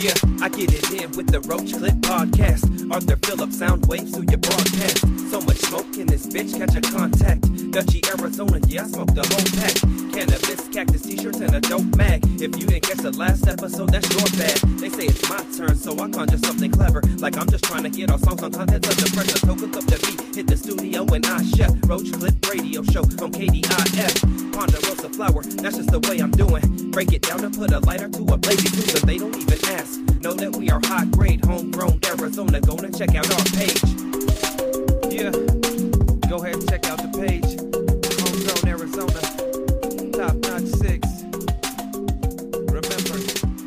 Yeah, I get it in with the Roach Clip podcast. Arthur Phillips, sound waves through your broadcast. So much smoke in this bitch, catch a contact. Dutchy, Arizona, yeah, I smoked the whole pack. Cannabis, cactus t-shirts, and a dope mag. If you didn't catch the last episode, that's your bad. They say it's my turn, so I conjure something clever. Like I'm just trying to get our songs on content under pressure. So cook up the beat, hit the studio, and I chef. Roach Clip Radio Show on KDIF. Ponderosa Flower, that's just the way I'm doing. Break it down and put a lighter to a blazing too, so they don't even ask. Know that we are high grade, homegrown Arizona. Go and check out our page. Yeah, go ahead and check out the page. Homegrown Arizona, top notch six. Remember,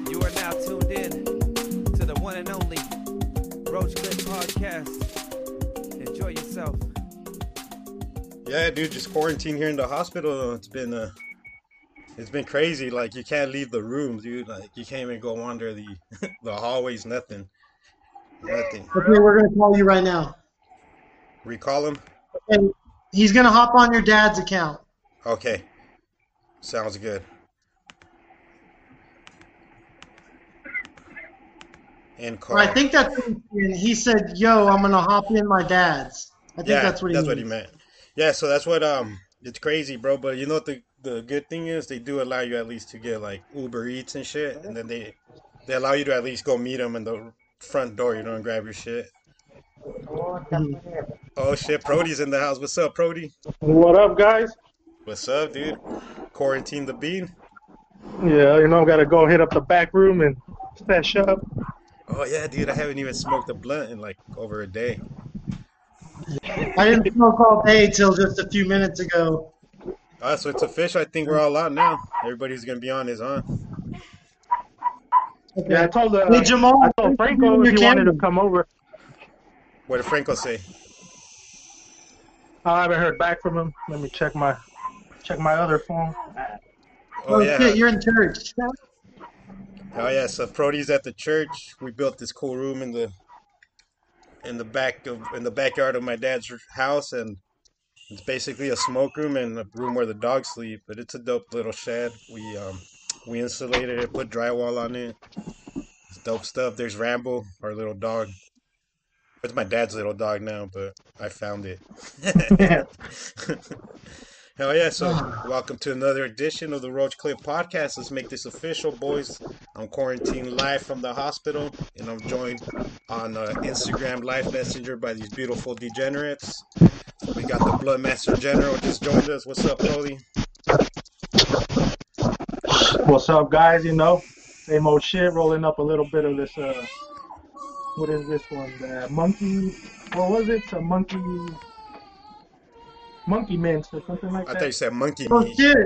you are now tuned in to the one and only Roach Clip Podcast. Enjoy yourself. Yeah, dude, just quarantine here in the hospital. It's been uh, it's been crazy. Like you can't leave the room, dude. Like you can't even go wander the the hallways. Nothing, nothing. Okay, we're gonna call you right now. Recall him. And he's gonna hop on your dad's account. Okay, sounds good. And call. I think that's what he, and he said, "Yo, I'm gonna hop in my dad's." I think yeah, that's what he that's means. what he meant. Yeah, so that's what um, it's crazy, bro. But you know what the the good thing is, they do allow you at least to get like Uber Eats and shit, and then they they allow you to at least go meet them in the front door, you know, and grab your shit. Oh shit, Brody's in the house. What's up, Brody? What up, guys? What's up, dude? Quarantine the bean. Yeah, you know, I gotta go hit up the back room and stash up. Oh yeah, dude, I haven't even smoked a blunt in like over a day. I didn't smoke all day till just a few minutes ago. Ah, so it's official. I think we're all out now. Everybody's gonna be on his on. Okay. Yeah, I told uh, Hey Jamal, I told Franco if he wanted to come over. What did Franco say? I haven't heard back from him. Let me check my check my other phone. Oh Oh yeah. shit, you're in church. Oh yeah, so Brody's at the church. We built this cool room in the in the back of in the backyard of my dad's house, and it's basically a smoke room and a room where the dogs sleep. But it's a dope little shed. We um we insulated it, put drywall on it. It's dope stuff. There's Rambo, our little dog. It's my dad's little dog now, but I found it. Hell yeah, so welcome to another edition of the Roach Clip Podcast. Let's make this official, boys. I'm quarantined live from the hospital, and I'm joined on uh, Instagram Live Messenger by these beautiful degenerates. We got the Blood Master General just joined us. What's up, Cody? What's up, guys? You know, same old shit. Rolling up a little bit of this. Uh, what is this one? The monkey. What was it? A monkey. Monkey mints or something like that. I thought you said monkey Oh meat. shit.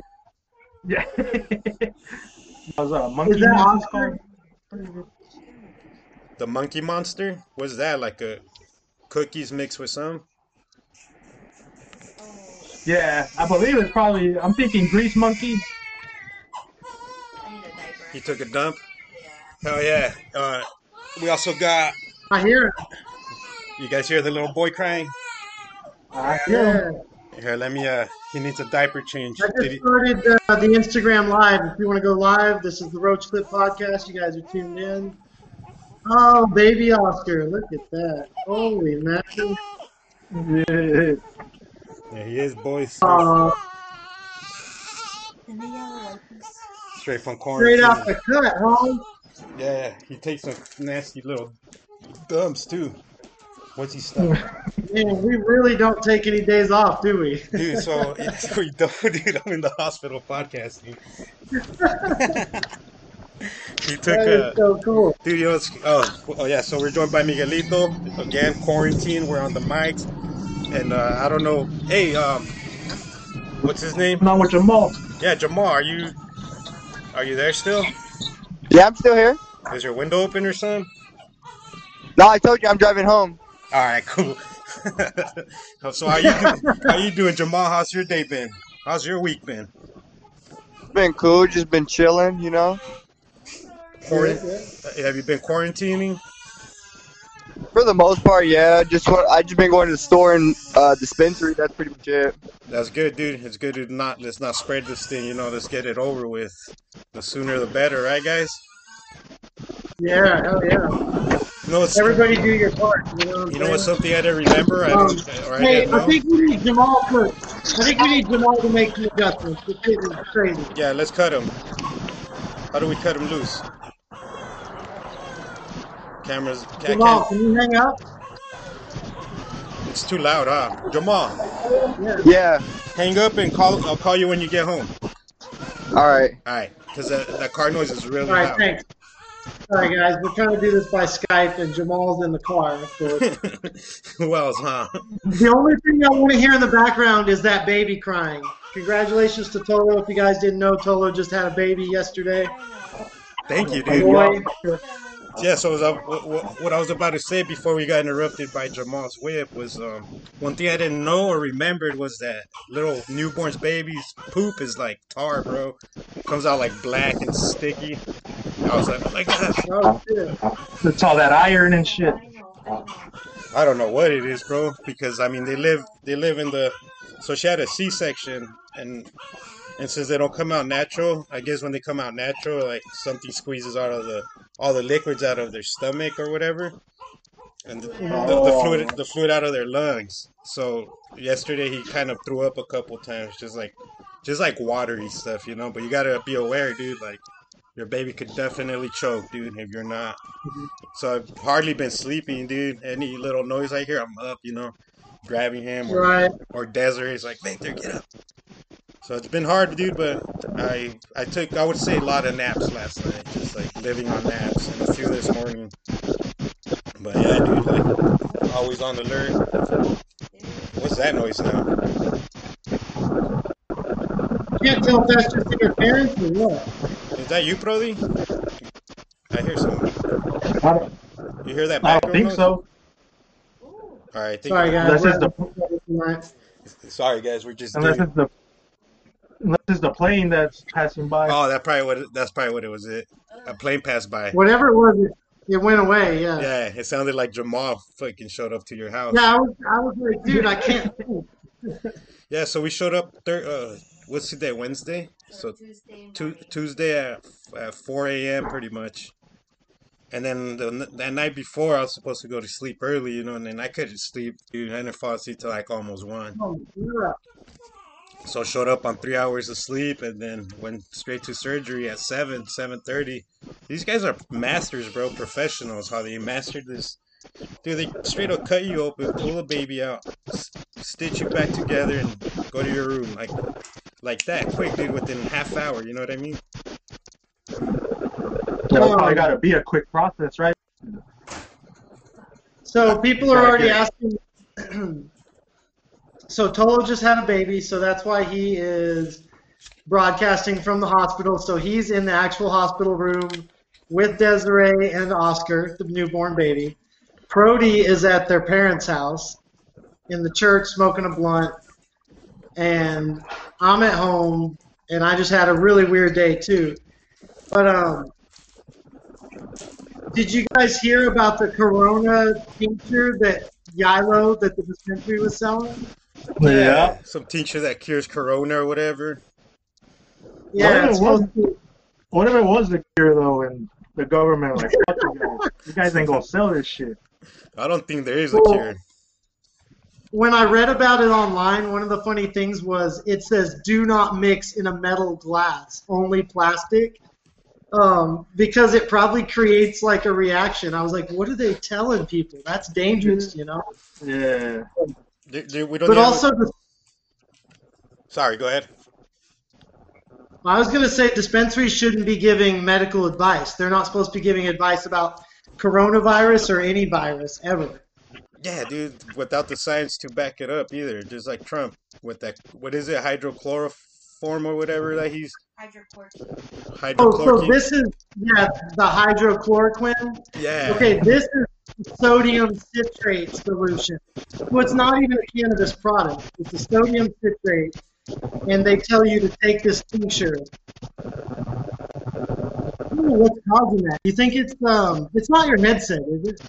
Yeah. was a monkey Is that mints. it's Oscar? called. Pretty good. The monkey monster? What's that? Like a cookies mixed with some? Yeah, I believe it's probably. I'm thinking grease monkey. I need a diaper. He took a dump. Hell yeah. Uh, we also got. I hear it. You guys hear the little boy crying? I hear him. Here, let me. Uh, he needs a diaper change. I just he- started uh, the Instagram live. If you want to go live, this is the Roach Clip Podcast. You guys are tuned in. Oh, baby Oscar, look at that! Holy mackerel! Yeah. Yeah, he is, boys. Uh, And the yellow. Straight from quarantine. straight off the cut, huh? Yeah, he takes some nasty little dumps too. What's he stuck? Man, we really don't take any days off, do we? dude, so yes, we don't, dude. I'm in the hospital podcasting. he took That a. so cool. Dude, you know, oh, oh yeah. So we're joined by Miguelito again. Quarantine. We're on the mics, and uh, I don't know. Hey, um, what's his name? Not with Jamal. Yeah, Jamal. Are you? Are you there still? Yeah, I'm still here. Is your window open or something? No, I told you I'm driving home. All right, cool. so how you doing? how you doing, Jamal? How's your day been? How's your week been? It's been cool, just been chilling, you know. Quarant- Have you been quarantining? For the most part, yeah. Just what I just been going to the store and uh, dispensary. That's pretty much it. That's good, dude. It's good to not let's not spread this thing. You know, let's get it over with. The sooner the better, right, guys? Yeah, hell yeah. You know Everybody do your part. You know what you know what's saying? something I didn't remember? I Um, didn't, or I Hey, didn't I think we need Jamal to. I think we need Jamal to make the adjustments. This shit is crazy. Yeah, let's cut him. How do we cut him loose? Cameras. I Jamal, can't, can you hang up? it's too loud, huh? Jamal, Yeah. Yeah. hang up and call. I'll call you when you get home. All right. All right, because that, that car noise is really All right, loud. thanks. All right, guys, we're trying to do this by Skype, and Jamal's in the car, of course. Who else, huh? the only thing I want to hear in the background is that baby crying. Congratulations to Tolo. If you guys didn't know, Tolo just had a baby yesterday. Thank you, dude. Yeah, so was, uh, what, what- I was about to say before we got interrupted by Jamal's whip was um, one thing I didn't know or remembered was that little newborn's baby's poop is like tar, bro. Comes out like black and sticky. I was like, oh my. Oh. It's all that iron and shit. I don't know what it is, bro, because I mean they live they live in the so she had a C-section and and since they don't come out natural, I guess when they come out natural, like something squeezes out of the all the liquids out of their stomach or whatever, and the, the, the oh. fluid the fluid out of their lungs. So yesterday he kind of threw up a couple times, just like just like watery stuff, you know. But you gotta be aware, dude. Like your baby could definitely choke, dude, if you're not. So I've hardly been sleeping, dude. Any little noise I hear, I'm up, you know, grabbing him or, Right. or Desiree's like, Victor, get up. So it's been hard, dude, but I I took I would say a lot of naps last night, just like living on naps and a few this morning. But yeah, dude, like always on alert. What's that noise now? You can't tell if that's just interference or what. Is that you, Brody? I hear some. I You hear that I don't think noise? so. All right, I think. Sorry, guys. We're it's the- Sorry, guys, we're just. Unless doing- it's the unless it's the plane that's passing by. Oh, that probably what it- that's probably what it was. It a plane passed by. Whatever it was, it, it went away. Yeah. Yeah, it sounded like Jamal fucking showed up to your house. Yeah, I was, I was like, dude, I can't. Yeah, so we showed up. Thir- uh, what's today? Wednesday. So Tuesday. tu- Tuesday at, at 4 a.m. pretty much. And then the, that night before, I was supposed to go to sleep early, you know, and then I couldn't sleep, dude. I didn't fall asleep till like almost one. Oh, yeah. So I showed up on three hours of sleep, and then went straight to surgery at seven, seven thirty. These guys are masters, bro, professionals. How they mastered this, dude. They straight up cut you open, pull the baby out, s- stitch you back together, and go to your room like, like that, quick, dude. Within half hour, you know what I mean? Yeah, it's probably got to be a quick process, right? So people are already asking. so Tolo just had a baby, so that's why he is broadcasting from the hospital. So he's in the actual hospital room with Desiree and Oscar, the newborn baby. Brody is at their parents' house in the church smoking a blunt, and I'm at home, and I just had a really weird day too. But um, did you guys hear about the Corona tincture that Yilo that the dispensary was selling? Yeah. Some tincture that cures corona or whatever. Yeah, Well, it's it was- to, What if it was the cure though, and the government like, fuck you guys, you guys ain't gonna sell this shit. I don't think there is a Well, cure. when I read about it online, one of the funny things was it says do not mix in a metal glass, only plastic. Um, because it probably creates like a reaction. I was like, what are they telling people? That's dangerous, you know. Yeah. There- there- we don't But have a- also, sorry, go ahead. I was going to say dispensaries shouldn't be giving medical advice. They're not supposed to be giving advice about coronavirus or any virus ever. Yeah, dude, without the science to back it up either. Just like Trump with that, what is it, hydrochloroform or whatever that he's Hydrochloric. Oh, so hydrochloroquine. this is yeah the hydrochloroquine. yeah. Okay, this is sodium citrate solution. So it's not even a cannabis product. It's a sodium citrate, and they tell you to take this tincture. I don't know what's causing that? You think it's um? It's not your headset, is it?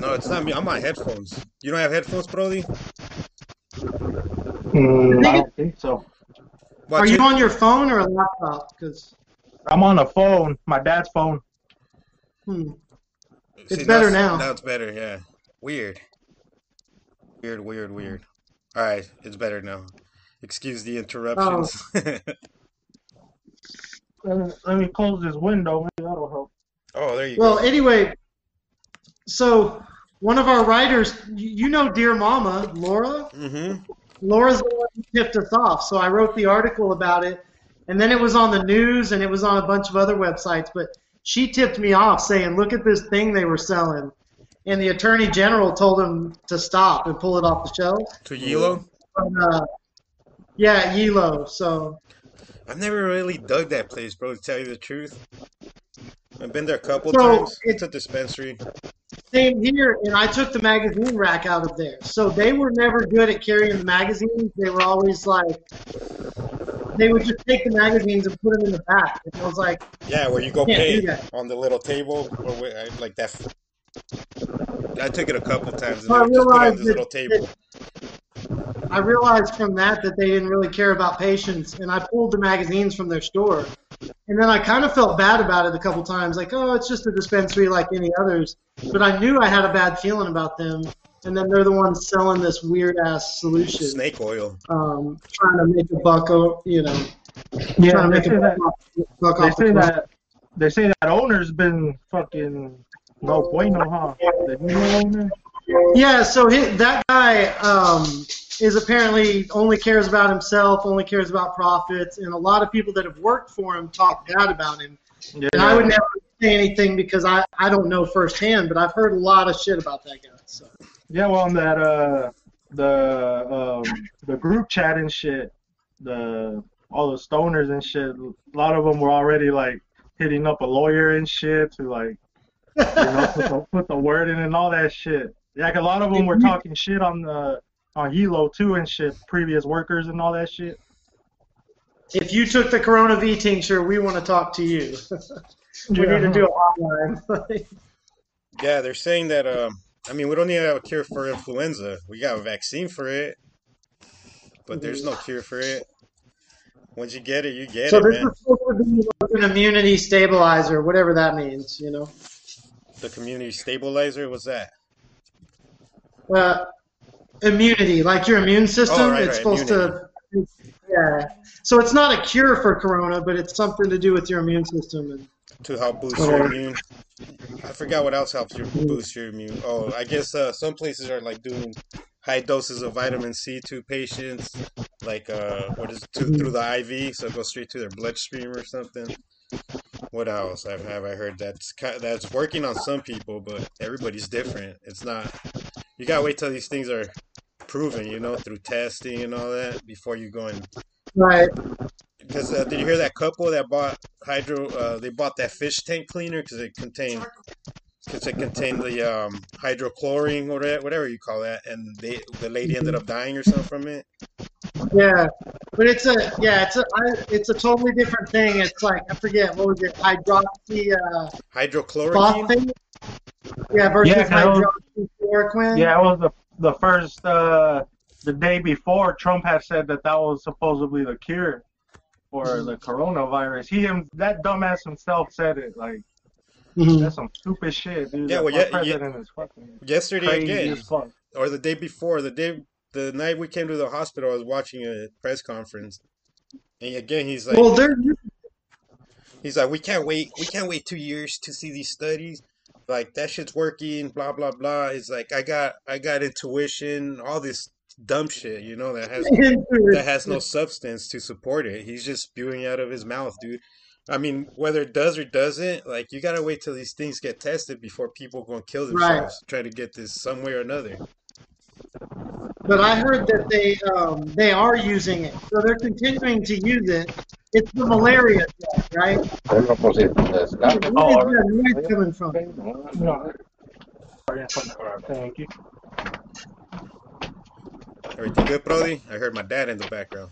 No, it's not me. I'm on headphones. You don't have headphones, Brody? Mm, I don't think so. Watch Are you it. on your phone or a laptop? Because I'm on a phone, my dad's phone. Hmm. It's better now. Now it's better. Yeah. Weird. Weird. Weird. Weird. All right, it's better now. Excuse the interruptions. Let me, let me close this window. Maybe that'll help. oh, there you Well, go. Well, anyway, so one of our writers, you you know, Dear Mama, Laura. Mm-hmm. Laura's the one who tipped us off. So I wrote the article about it, and then it was on the news and it was on a bunch of other websites. But she tipped me off saying, "Look at this thing they were selling," and the attorney general told him to stop and pull it off the shelf. To Yilo. But, uh, yeah, Yilo. So I've never really dug that place, bro. To tell you the truth, I've been there a couple So, times. It's a dispensary. same here, and I took the magazine rack out of there. So they were never good at carrying the magazines. They were always like, they would just take the magazines and put them in the back. And I was like, Yeah, where you go pay that. on the little table, or where, like that. I took it a couple times, and I they would just put it on realized this that- little table. I realized from that that they didn't really care about patients, and I pulled the magazines from their store. And then I kind of felt bad about it a couple times, like, oh, it's just a dispensary like any others. But I knew I had a bad feeling about them, and then they're the ones selling this weird ass solution, Snake oil. um, trying to make a buck, o- you know, Yeah, trying to they make say a buck that. buck off the say front. that. They say that owner's been fucking no bueno, huh? The new owner. Yeah, so hi that guy um, is apparently only cares about himself, only cares about profits, and a lot of people that have worked for him talk bad about him. Yeah. And I would never say anything because I, I don't know firsthand, but I've heard a lot of shit about that guy. So Yeah, well, on that uh, the um, the group chat and shit, the all the stoners and shit. A lot of them were already like hitting up a lawyer and shit to like you know put the, put the word in and all that shit. Yeah, like a lot of them were talking shit on the on Yilo too and shit, previous workers and all that shit. if you took the Corona V tincture, we want to talk to you. we Yeah. need to do a hotline. Yeah, they're saying that. Um, I mean, we don't need to have a cure for influenza. We got a vaccine for it, but there's no cure for it. Once you get it, you get so it, this man. is supposed to be like an immunity stabilizer, whatever that means, you know. The community stabilizer. What's that? Uh, immunity, like your immune system. Oh, right, it's right, supposed to, yeah. So it's not a cure for corona, but it's something to do with your immune system. And To help boost your immune. I forgot what else helps you boost your immune. Oh, I guess uh, some places are like doing high doses of vitamin C to patients, like uh, what is it, to, through the IV, so it goes straight to their bloodstream or something. What else have, have I heard that's that's working on some people, but everybody's different. It's not. You gotta wait till these things are proven, you know, through testing and all that before you go and right, because uh, did you hear that couple that bought hydro? Uh, they bought that fish tank cleaner because it contained because it contained the um, hydrochlorine or that- whatever you call that, and they the lady ended up dying or something from it. yeah. But it's a yeah, it's a I, it's a totally different thing. It's like I forget what was it, hydroxy uh, Hydrochloroquine. phosphate. Yeah, versus Yeah, no. hydroxychloroquine. Yeah, it was the the first uh, the day before Trump had said that that was supposedly the cure for the coronavirus. He him that dumbass himself said it. Like Mhm. that's some stupid shit, dude. Yeah, well, yeah, yeah. fucking Yesterday again, or the day before, the day the night we came to the hospital, I was watching a press conference, and again he's like, Well, there. He's like, we can't wait. We can't wait two years to see these studies. Like that shit's working. Blah blah blah. It's like, I got, I got intuition. All this dumb shit, you know, that has that has no substance to support it. He's just spewing out of his mouth, dude. I mean, whether it does or doesn't, like you gotta wait till these things get tested before people gonna kill Right. themselves, try to get this some way or another. But I heard that they um, they are using it, so they're continuing to use it. It's the malaria drug, right? Where is the noise coming from? Thank you. Everything good, Brody? I heard my dad in the background.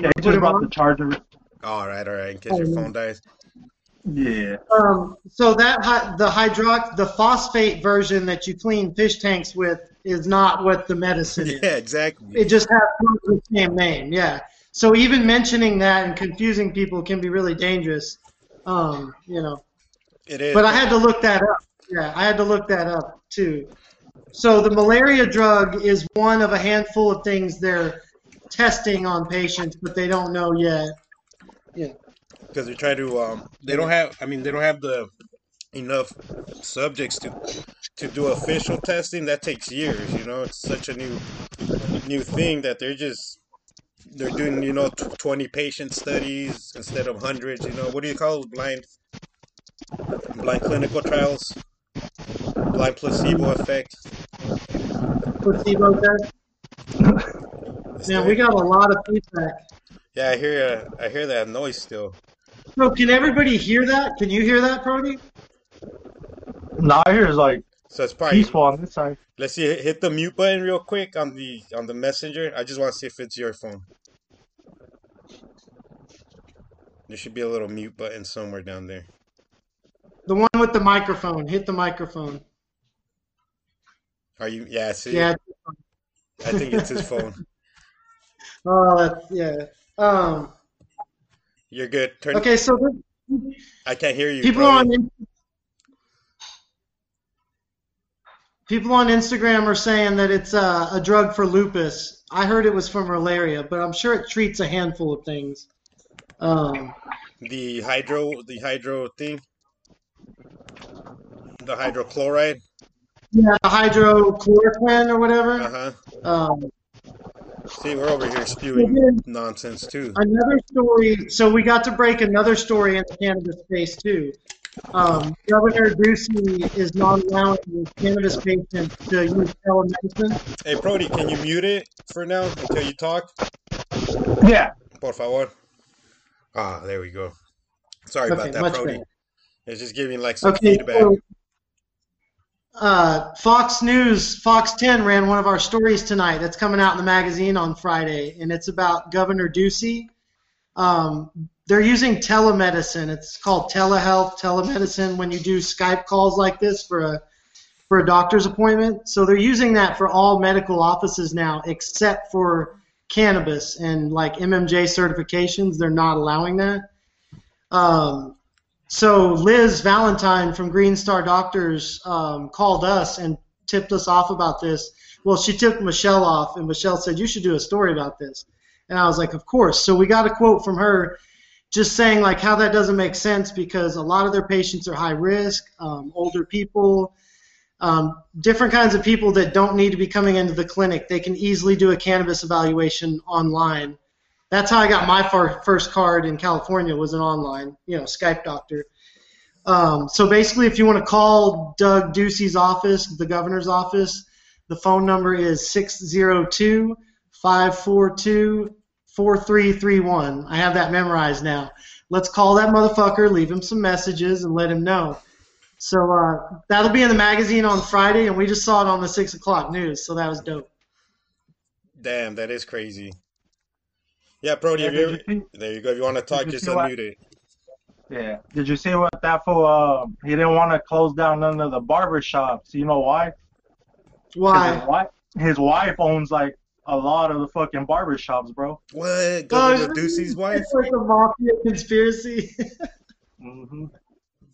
Yeah, he just brought the charger. All right, all right. In case your phone dies. Yeah. Um, so that hy- the hydrox the phosphate version that you clean fish tanks with is not what the medicine is. Yeah, exactly. It just has the same name. Yeah. So even mentioning that and confusing people can be really dangerous. Um, you know. It is. But I had to look that up. Yeah, I had to look that up too. So the malaria drug is one of a handful of things they're testing on patients, but they don't know yet. Yeah. because they're trying to um they don't have i mean they don't have the enough subjects to to do official testing that takes years you know it's such a new new thing that they're just they're doing you know 20 patient studies instead of hundreds you know what do you call it blind blind clinical trials blind placebo effect Placebo test. Man, we got a lot of feedback. yeah i hear uh, i hear that noise still So can everybody hear that? Can you hear that, Brody? Nah, here's like so it's probably peaceful on this side. let's see hit the mute button real quick on the on the messenger i just want to see if it's your phone There should be a little mute button somewhere down there. The one with the microphone. Hit the microphone. Are you? Yeah, see, Yeah. I think it's his phone. Oh, that's yeah. Um. You're good. Turn. Okay, so I can't hear you. people Brody. on people on Instagram are saying that it's uh, a drug for lupus. I heard it was for malaria, but I'm sure it treats a handful of things. Um, the hydro, the hydro thing, the hydrochloride. yeah, the hydrochloroquine or whatever. Uh huh. Um, See, we're over here spewing then nonsense too. another story. So we got to break another story in the cannabis space too. Um, Governor Ducey is not allowing cannabis patients to use telemedicine. Hey, Brody, can you mute it for now until you talk? Yeah. Por favor. Ah, there we go. Sorry Okay, about that, much Brody. better. It's just giving like some Okay, feedback. so uh, Fox News, Fox 10 ran one of our stories tonight that's coming out in the magazine on Friday, and it's about Governor Ducey. Um, they're using telemedicine. It's called telehealth, telemedicine when you do Skype calls like this for a for a doctor's appointment. So they're using that for all medical offices now, except for cannabis and like MMJ certifications. They're not allowing that. Um, so Liz Valentine from Green Star Doctors um, called us and tipped us off about this. Well, she tipped Michelle off, and Michelle said you should do a story about this. And I was like, of course. So we got a quote from her, just saying like how that doesn't make sense because a lot of their patients are high risk, um, older people, um, different kinds of people that don't need to be coming into the clinic. They can easily do a cannabis evaluation online that's how I got my fir- first card in California was an online, you know, Skype doctor. Um, so basically, if you want to call Doug Ducey's office, the governor's office, the phone number is 602 542 4331. I have that memorized now. Let's call that motherfucker, leave him some messages, and let him know. So uh, that'll be in the magazine on Friday, and we just saw it on the 6 o'clock news, so that was dope. Damn, that is crazy. Yeah, Brody, Yeah, you you see- there you go. If you want to talk, you just see unmute it. Yeah. Did you see what that fool? Uh, he didn't want to close down none of the barber shops. You know why? Why? His wife, his wife owns like a lot of the fucking barber shops, bro. What? Governor it's- Ducey's wife? It's like a mafia conspiracy. mm-hmm.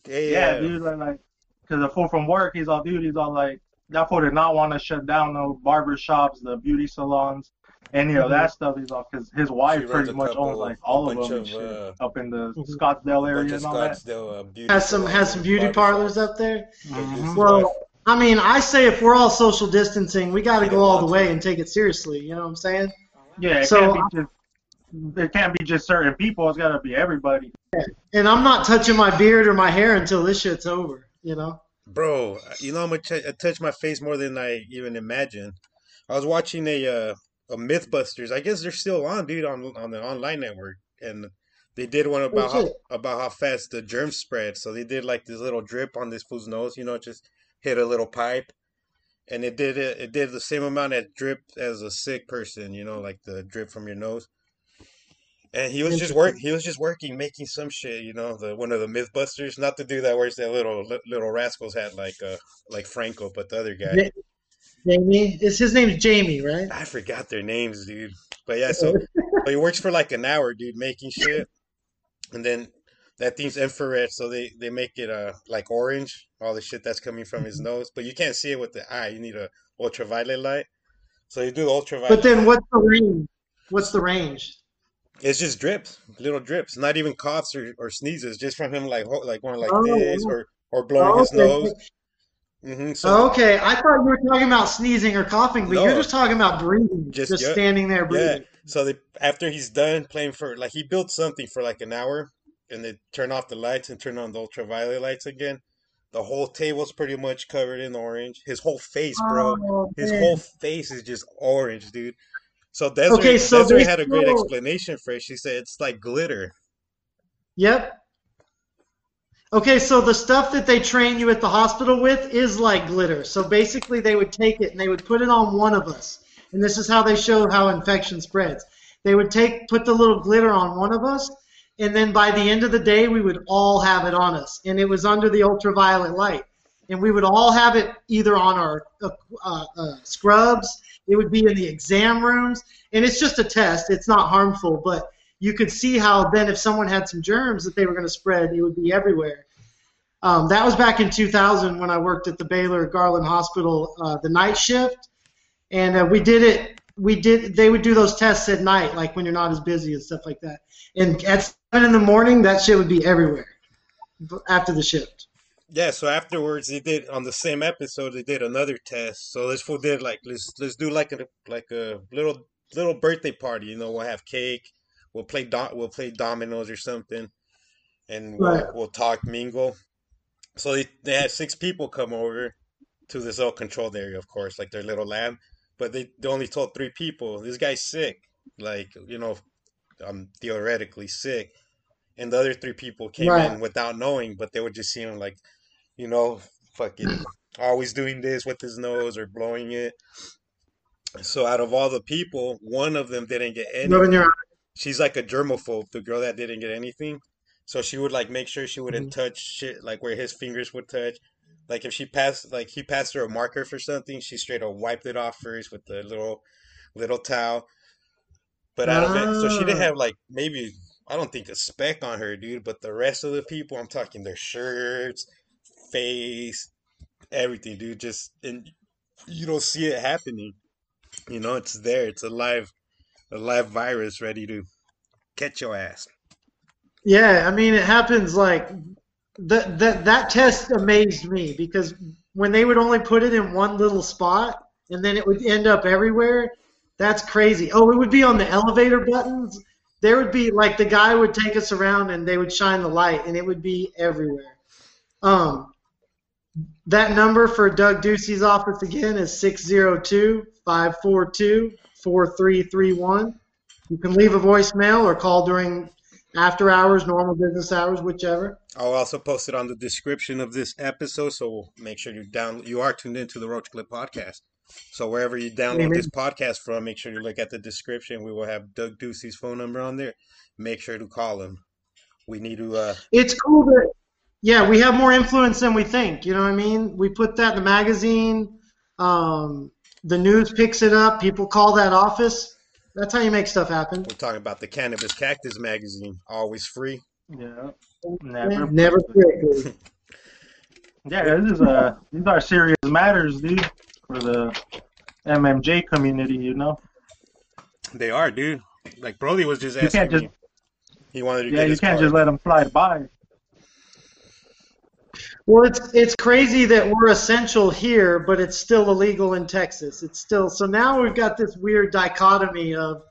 Yeah, Yeah, dude. Like, like, cause the fool from work, he's all, dude, he's all like, that fool did not want to shut down no barber shops, the beauty salons, any of that stuff. He's all, cause his wife pretty much couple- owns like a all of bunch them and of, shit uh, up in the Mhm. Scottsdale area and all that. Scottsdale uh, has some has some beauty parlors up there. Doug Mhm. Well, wife. I mean, I say if we're all social distancing, we got to go all the way and take it seriously. You know what I'm saying? Yeah, it So- can't be just. It can't be just certain people. It's gotta be everybody. And I'm not touching my beard or my hair until this shit's over. You know? Bro, you know how much I, I touched my face more than I even imagined. I was watching a uh, a MythBusters. I guess they're still on, dude, on on the online network, and they did one about how about how fast the germs spread. So they did like this little drip on this fool's nose, you know, just hit a little pipe, and it did it. It did the same amount of drip as a sick person, you know, like the drip from your nose. And he was just work. He was just working, making some shit. You know, the one of the MythBusters, not the dude that wears that little little rascals hat like uh like Franco, but the other guy. Ja- Jamie, is his name's Jamie, right? I forgot their names, dude. But yeah, so, so he works for like an hour, dude, making shit, and then that thing's infrared, so they they make it uh like orange, all the shit that's coming from his nose, but you can't see it with the eye. You need a ultraviolet light. So you do the ultraviolet. But then what's the range? What's the range? It's just drips, little drips, not even coughs or, or sneezes, just from him like ho- like going like Oh, this yeah. or or blowing Oh, his okay. nose. hmm So Okay, I thought you were talking about sneezing or coughing, but No. you're just talking about breathing, Just- just, yeah. standing there yeah, breathing. so they after he's done playing for like he built something for like an hour, and they turn off the lights and turn on the ultraviolet lights again. The whole table's pretty much covered in orange. His whole face, bro. Oh, His whole face is just orange, dude. So Desiree, Okay, so Desiree had a great explanation for it. She said it's like glitter. Yep. Okay, so the stuff that they train you at the hospital with is like glitter. So basically, they would take it and they would put it on one of us. And this is how they show how infection spreads. They would take put the little glitter on one of us, and then by the end of the day, we would all have it on us. And it was under the ultraviolet light. And we would all have it either on our uh, uh, uh, scrubs, it would be in the exam rooms. And it's just a test, it's not harmful, but you could see how then if someone had some germs that they were going to spread, it would be everywhere. Um, that was back in 2000 when I worked at the Baylor Garland Hospital, uh, the night shift, and uh, we did it. We did. They would do those tests at night, like when you're not as busy and stuff like that. And at in the morning, that shit would be everywhere after the shift. Yeah, so afterwards they did on the same episode they did another test. So this fool did like let's let's do like a like a little little birthday party. You know, we'll have cake, we'll play do- we'll play dominoes or something, and we'll Right. we'll talk mingle. So they they had six people come over to this little controlled area, of course, like their little lab. But they, they only told three people. This guy's sick, like you know, I'm theoretically sick, and the other three people came Right. in without knowing, but they were just seeing like, you know, fucking always doing this with his nose or blowing it. So out of all the people, one of them didn't get any. She's like a germaphobe, the girl that didn't get anything. So she would like make sure she wouldn't touch shit like where his fingers would touch. Like if she passed, like he passed her a marker for something, she straight up wiped it off first with the little, little towel. But out of it, so she didn't Ah. have like maybe I don't think a speck on her, dude. But the rest of the people, I'm talking their shirts, face, everything, dude. Just and you don't see it happening. You know, it's there. It's a live, a live virus ready to catch your ass. Yeah, I mean it happens like that that that test amazed me because when they would only put it in one little spot and then it would end up everywhere, that's crazy. Oh, it would be on the elevator buttons. There would be like the guy would take us around and they would shine the light and it would be everywhere. Um that number for Doug Ducey's office again is 602-542-4331. You can leave a voicemail or call during after hours, normal business hours, whichever. I'll also post it on the description of this episode, so make sure you down you are tuned into the Roach Clip podcast. So wherever you download this podcast from, make sure you look at the description. We will have Doug Ducey's phone number on there. Make sure to call him. We need to uh It's cool that, yeah, we have more influence than we think. You know what I mean? We put that in the magazine. Um, the news picks it up. People call that office. That's how you make stuff happen. we're talking about the Cannabis Cactus magazine, always free. Yeah. Never. Never quickly. Yeah, this is uh these are serious matters, dude, for the MMJ community. You know. They are, dude. Like Brody was just You asking can't just me. He wanted to yeah, get you his can't card. just let them fly by. Well, it's it's crazy that we're essential here, but it's still illegal in Texas. It's still so now we've got this weird dichotomy of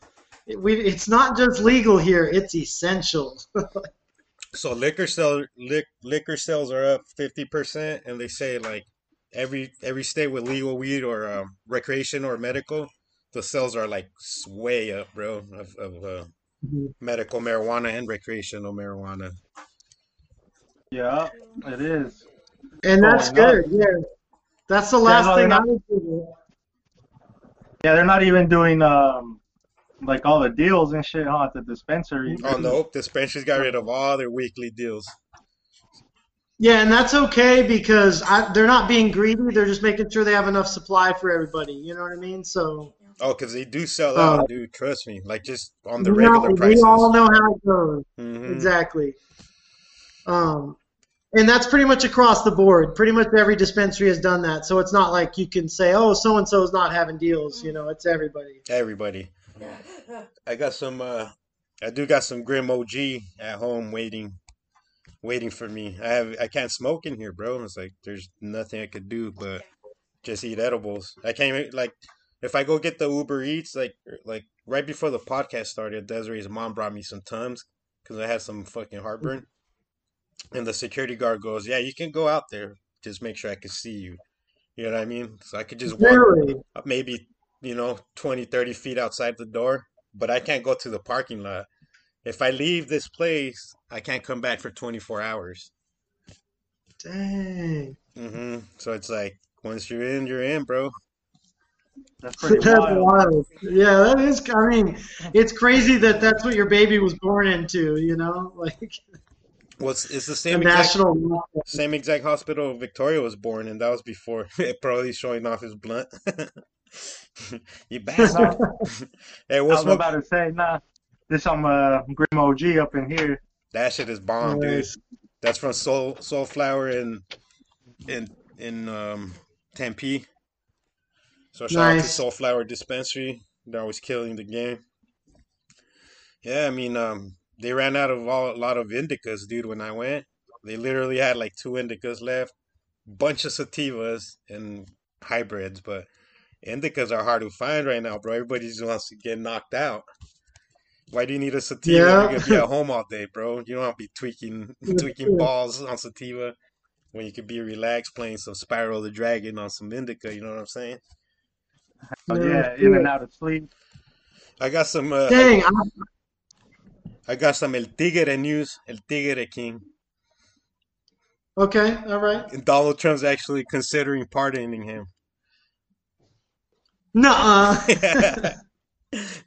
it, we, it's not just legal here; it's essential. So liquor sell lic, liquor sales are up fifty percent, and they say like every every state with legal weed or um, recreation or medical, the sales are like way up, bro, of, of uh, Mhm. medical marijuana and recreational marijuana. Yeah, it is. And that's Going good. Yeah, that's the last no, thing they're I would do. Yeah, they're not even doing um like all the deals and shit huh, at the dispensary. Oh no, dispensaries got rid of all their weekly deals. Yeah, and that's okay because I, they're not being greedy. They're just making sure they have enough supply for everybody. You know what I mean? So Oh, because they do sell Uh, out, dude. Trust me. Like just on the we, know, regular we all know how it goes. Mhm. Exactly. Um, and that's pretty much across the board. Pretty much every dispensary has done that. So it's not like you can say, oh, so and so is not having deals. You know, it's everybody. Everybody. I got some. uh I do got some Grim OG at home waiting, waiting for me. I have. I can't smoke in here, bro. It's like there's nothing I could do but just eat edibles. I can't even like. If I go get the Uber Eats, like er, like right before the podcast started, Desiree's mom brought me some Tums because I had some fucking heartburn. And the security guard goes, "Yeah, you can go out there. Just make sure I can see you." You know what I mean? So I could just walk Really? up maybe, you know, 20, 30 feet outside the door, but I can't go to the parking lot. If I leave this place, I can't come back for 24 hours. Dang. hmm So it's like, once you're in, you're in, bro. That's pretty That's wild. wild. Yeah, that is. I mean, it's crazy that that's what your baby was born into. You know, like Well, it's, it's the a same exact, national. same exact hospital Victoria was born in. That was before probably showing off his blunt. you bastard. hey, I we'll was smoke. about to say, nah, this some uh, Grim OG up in here. That shit is bomb, dude. That's from Soul Sol Flower in in in um Tempe. So shout out to Nice. Sol Flower Dispensary. They're always killing the game. Yeah, I mean, um, they ran out of all, a lot of indicas, dude. When I went, they literally had like two indicas left, bunch of sativas and hybrids, but indicas are hard to find right now, bro. Everybody just wants to get knocked out. Why do you need a sativa? Yeah. You could be at home all day, bro. You don't have to be tweaking tweaking balls on sativa when you could be relaxed playing some Spyro the Dragon on some indica. You know what I'm saying? Oh, Yeah, yeah, in and out of sleep. I got some. Uh, Dang, I, I got some El Tigre news. El Tigre King. okay, all right. And Donald Trump's actually considering pardoning him. Nuh-uh.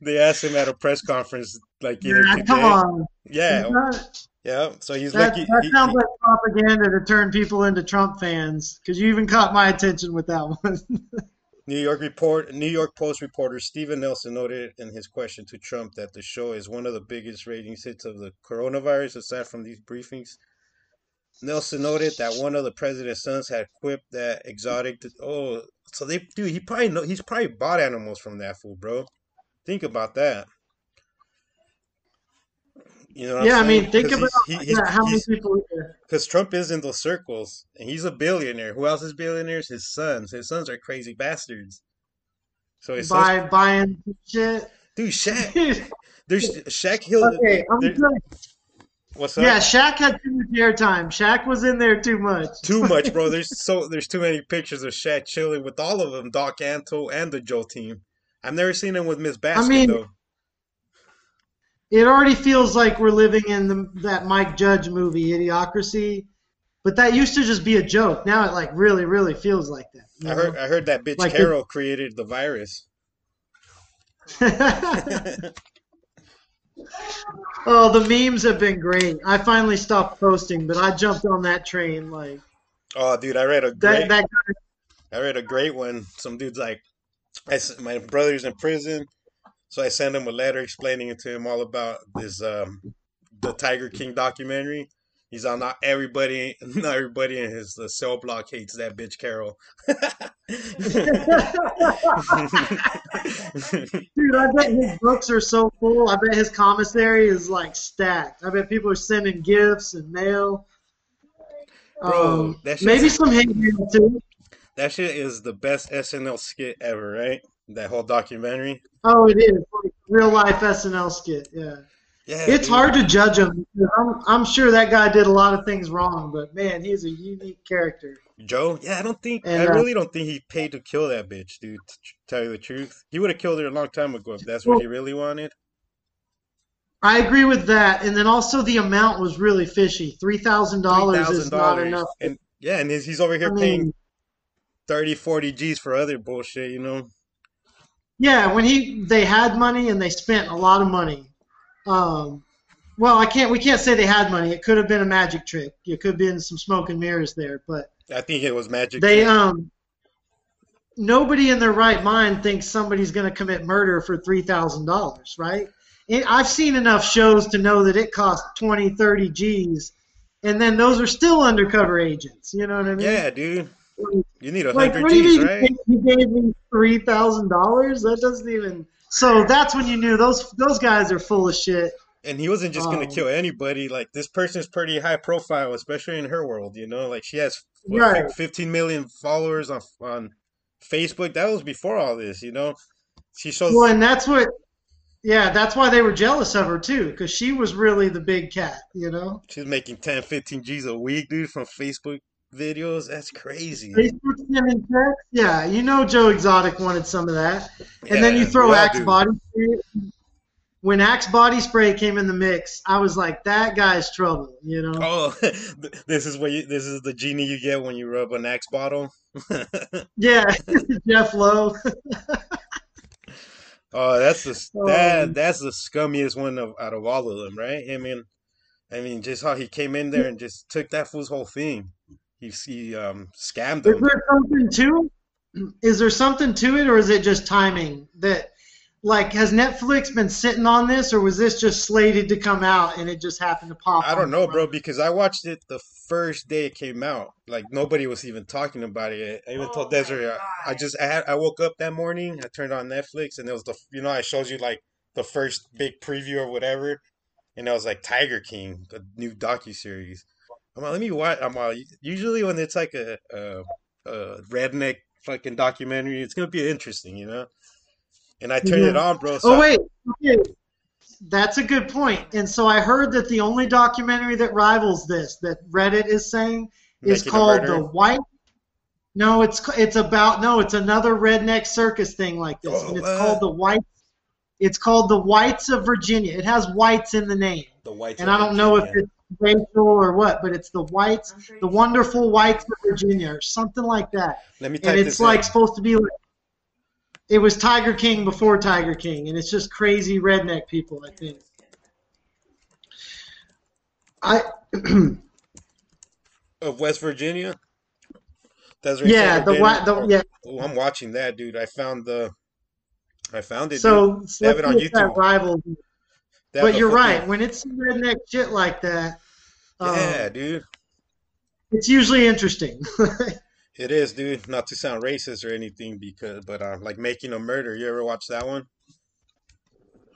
they asked him at a press conference like either Nah, today. come on. Yeah, That, yeah. So he's that, lucky. that he- sounds he- like propaganda to turn people into Trump fans. Because you even caught my attention with that one. New York report, New York Post reporter Steven Nelson noted in his question to Trump that the show is one of the biggest ratings hits of the coronavirus, aside from these briefings. Nelson noted that one of the president's sons had quipped that exotic. oh, so they, dude, he probably know he's probably bought animals from that fool, bro. Think about that. You know yeah, I mean, think about he's, he, he's, how many people. because Trump is in those circles and he's a billionaire. Who else is billionaires? His sons. His sons are crazy bastards. So his sons, buying shit. dude, Shaq. There's Shaq Hill. Okay, I'm there- good. What's up? Yeah, Shaq had too much airtime. Shaq was in there too much. Too much, bro. There's so there's too many pictures of Shaq chilling with all of them, Doc Antle and the Joe team. I've never seen him with Miss Basket mean, though. It already feels like we're living in the, that Mike Judge movie, Idiocracy. But that used to just be a joke. Now it like really, really feels like that. you I heard I heard that bitch Like the- Carole created the virus. oh, the memes have been great. I finally stopped posting, but I jumped on that train. Like Oh, dude, I read a that. great That guy, I read a great one. Some dude's like, I my brother's in prison, so I sent him a letter explaining it to him all about this um the Tiger King documentary. He's on not everybody, not everybody in his cell block hates that bitch Carole. dude, I bet his books are so full. I bet his commissary is like stacked. I bet people are sending gifts and mail. Bro, Um, maybe some hate mail too. That shit is the best SNL skit ever, right? That whole documentary. Oh, it is like real life SNL skit. Yeah. Yeah, It's dude. hard to judge him. I'm, I'm sure that guy did a lot of things wrong, but man, he's a unique character. Joe, yeah, I don't think And, I uh, really don't think he paid to kill that bitch, dude. To tell you the truth, he would have killed her a long time ago if that's what he really wanted. I agree with that, and then also the amount was really fishy. Three thousand dollars is not enough. And yeah, and he's, he's over here I paying mean, 30, 40 G's for other bullshit, you know? yeah, when he they had money and they spent a lot of money. Um, well, I can't. We can't say they had money. It could have been a magic trick. It could have been some smoke and mirrors there, but I think it was magic. they trick. um. Nobody in their right mind thinks somebody's going to commit murder for three thousand dollars, right? And I've seen enough shows to know that it costs 20, 30 G's, and then those are still undercover agents. You know what I mean? Yeah, dude. You need a Like, hundred you G's, right? he gave me three thousand dollars? That doesn't even. So that's when you knew those those guys are full of shit. And he wasn't just gonna Um, kill anybody. Like this person's pretty high profile, especially in her world. You know, like she has what, Right. 15 million followers on on Facebook. That was before all this. You know, she shows. Well, and that's what. Yeah, that's why they were jealous of her too, because she was really the big cat. You know, She's making 10, 15 G's a week, dude, from Facebook videos. That's crazy. Facebook sending. Yeah, you know Joe Exotic wanted some of that, and then you throw Axe do. body spray. When Axe body spray came in the mix, I was like, that guy's trouble. You know. Oh, this is what you. This is the genie you get when you rub an Axe bottle. Yeah, Jeff Lowe. Oh, that's the that Um, that's the scummiest one of out of all of them, right? I mean, I mean, just how he came in there and just took that fool's whole thing. He he um scammed Is there something to it? Is there something to it, or is it just timing? That, like, has Netflix been sitting on this, or was this just slated to come out and it just happened to pop? I don't know, bro, because I watched it the first day it came out. Like nobody was even talking about it. I even Oh told my Desiree. I, I just I had I woke up that morning. I turned on Netflix and it was the you know I showed you like the first big preview or whatever, and it was like Tiger King, the new docu series. I'm like, let me watch. I'm like, usually when it's like a, a a redneck fucking documentary, it's gonna be interesting, you know. And I turned it on, bro. So Oh wait, okay, that's a good point. And so I heard that the only documentary that rivals this, that Reddit is saying, is Making called the White. No, it's it's about no, it's another redneck circus thing like this, Oh, and it's called the White. It's called the Whites of Virginia. It has whites in the name. the whites. and of I don't know if Virginia. it's racial or what, but it's the whites, the wonderful whites of Virginia, or something like that. Let me type And this it's like in. supposed to be like it was Tiger King before Tiger King, and it's just crazy redneck people. I think. I of West Virginia. Desiree yeah, the it white, the, yeah. Oh, oh, I'm watching that, dude. I found the, I found it. dude. So They have it on see if that YouTube. Have But you're right. When it's redneck shit like that, um, Yeah, dude. it's usually interesting. It is, dude. Not to sound racist or anything, because but uh, like making a murder. You ever watch that one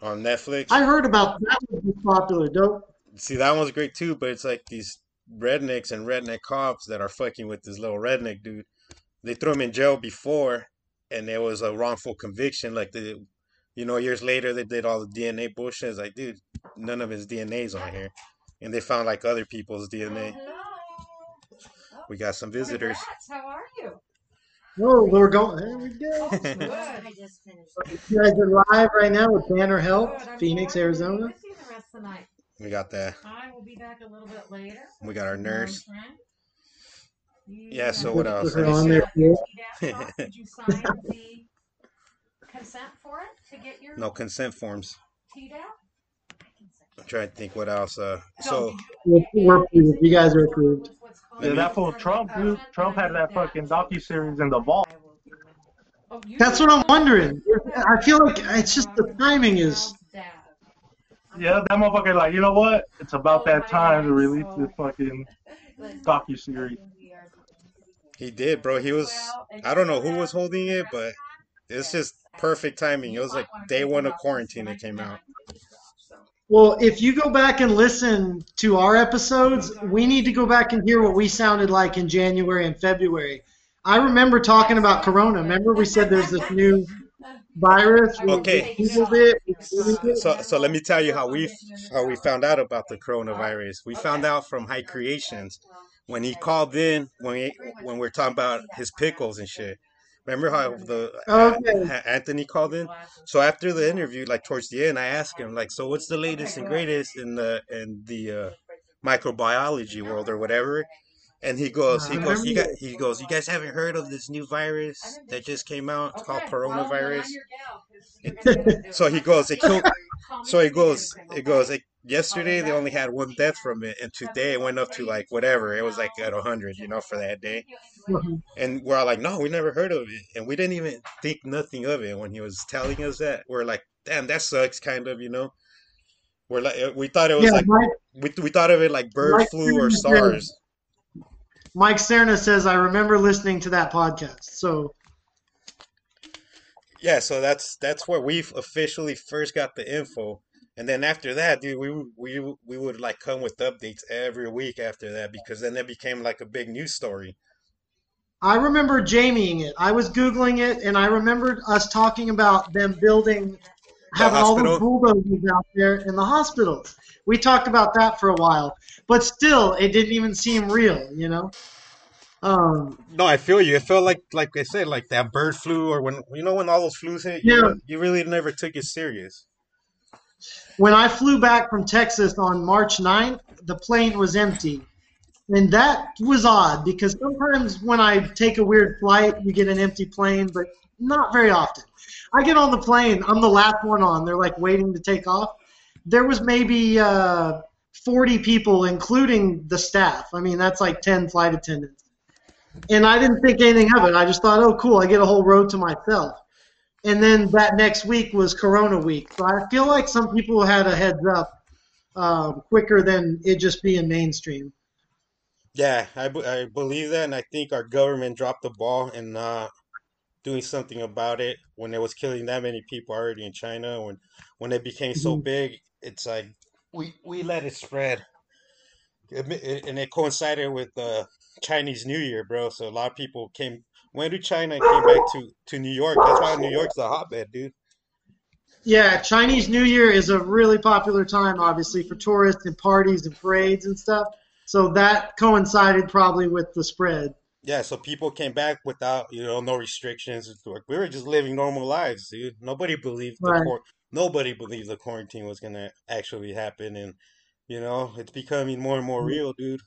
on Netflix? I heard about that be popular. Dope. See, that one's great too, but it's like these rednecks and redneck cops that are fucking with this little redneck dude. They threw him in jail before, and there was a wrongful conviction. Like the, you know, years later they did all the DNA bullshit. It's like, dude, none of his DNA's on here, and they found like other people's DNA. Hello. We got some visitors. Congrats, How are you? Oh, we're going. There we go. Good. I just finished. You guys are live right now with Banner Health, Good. Phoenix, glad Arizona. with you the rest of the night. We got that. I will be back a little bit later. We got our nurse. Yeah, so what else? Put her on there. your TDAP card. Did you sign the consent for it to get your No consent forms. TDAP? I'm trying to think what else. Uh, so you- We're, we're approved. You guys are approved. What's called- Let Yeah, that fool Trump, dude. Trump had that fucking docu series in the vault. Oh, That's what I'm wondering. I feel like it's just the timing is. Yeah, that motherfucker like, you know what? It's about that time to release this fucking docu series. he did, bro. He was. I don't know who was holding it, but it's just perfect timing. It was like day one of quarantine. It came out. Well, if you go back and listen to our episodes, we need to go back and hear what we sounded like in January and February. I remember talking about Corona. Remember, we said there's this new virus. We, Okay. we Googled it. We Googled it. So, so let me tell you how we how we found out about the coronavirus. We found out from High Creations when he called in when we when we are talking about his pickles and shit. Remember how the Okay. Anthony called in? So after the interview, like towards the end, I asked him like, "So what's the latest and greatest in the in the uh, microbiology world or whatever?" And he goes, he goes, you got, he goes, you guys haven't heard of this new virus that just came out? It's called coronavirus. So he goes, it killed. So it goes, it goes. Like yesterday, they only had one death from it, and today it went up to like whatever. It was like at hundred, you know, for that day. And we're all like, no, we never heard of it, and we didn't even think nothing of it when he was telling us that. We're like, damn, that sucks, kind of, you know. We're like we thought it was Yeah, like Mike, we, we thought of it like bird Mike flu or SARS. Mike Cerna says I remember listening to that podcast. So Yeah, so that's that's where we officially first got the info, and then after that, dude, we we we would like come with updates every week after that because then it became like a big news story. I remember Jamieing it. I was googling it, and I remembered us talking about them building, having all those bulldozers out there in the hospitals. We talked about that for a while, but still, it didn't even seem real. You know. Um, No, I feel you. It felt like like I said, like that bird flu, or when you know when all those flus hit, you, Yeah. you really never took it serious. when I flew back from Texas on March 9th, the plane was empty. And that was odd because sometimes when I take a weird flight, you get an empty plane, but not very often. I get on the plane, I'm the last one on. They're like waiting to take off. There was maybe uh, 40 people, including the staff. I mean, that's like 10 flight attendants. And I didn't think anything of it. I just thought, oh, cool, I get a whole row to myself. And then that next week was Corona week. So I feel like some people had a heads up um, quicker than it just being mainstream. Yeah, I, b- I believe that, and I think our government dropped the ball in not doing something about it when it was killing that many people already in China. When when it became so Mhm. big, it's like we we let it spread, It ma- it- and it coincided with the Chinese New Year, bro. So a lot of people came went to China and came back to to New York. That's why New York's the hotbed, dude. Yeah, Chinese New Year is a really popular time, obviously, for tourists and parties and parades and stuff. So that coincided probably with the spread. Yeah, so people came back without, you know, no restrictions. We were just living normal lives, dude. Nobody believed the Right. quar nobody believed the quarantine was gonna actually happen, and you know, it's becoming more and more real, dude.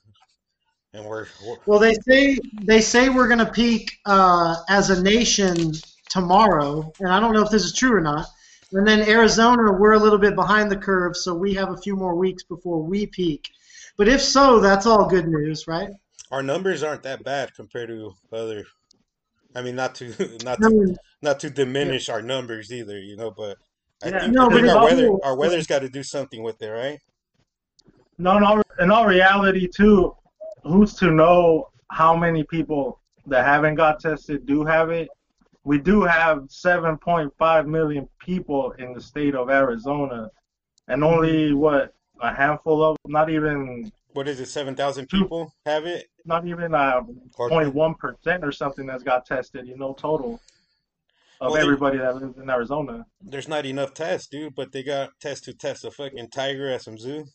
And we're, we're Well, they say they say we're going to peak uh, as a nation tomorrow, and I don't know if this is true or not. And then Arizona, we're a little bit behind the curve, so we have a few more weeks before we peak. But if so, that's all good news, right? our numbers aren't that bad compared to other. I mean, not to not I to mean, not to diminish our numbers either, you know, but I Yeah, think No, I think our weather also- our weather's got to do something with it, right? No, no. In all reality, too, who's to know how many people that haven't got tested do have it? We do have 7.5 million people in the state of Arizona, and only what a handful of, not even, What is it? Seven thousand people have it, not even uh, a or 0.1 percent or something that's got tested. You know, total of Well, they- everybody that lives in Arizona. there's not enough tests, dude. But they got tests to test a fucking tiger at some zoo.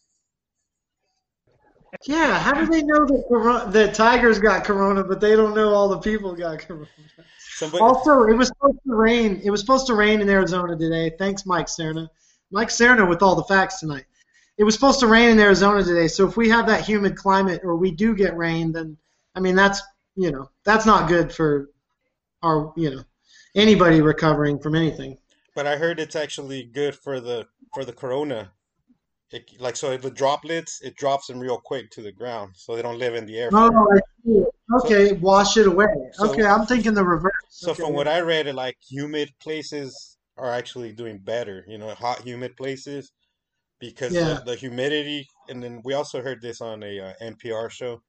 yeah. How do they know that coro- the tigers got corona, but they don't know all the people got corona? Somebody, Also, it was supposed to rain. It was supposed to rain in Arizona today. Thanks, Mike Cerna. Mike Cerna with all the facts tonight. It was supposed to rain in Arizona today. So if we have that humid climate, or we do get rain, then I mean that's you know that's not good for our you know anybody recovering from anything. but I heard it's actually good for the for the corona. It, like so, the droplets it drops them real quick to the ground, so they don't live in the air. Oh, forever. I see. Okay, wash it away. so- okay, I'm thinking the reverse. So Okay. from what I read, like humid places are actually doing better. You know, hot humid places because Yeah. the, the humidity. And then we also heard this on a uh, NPR show,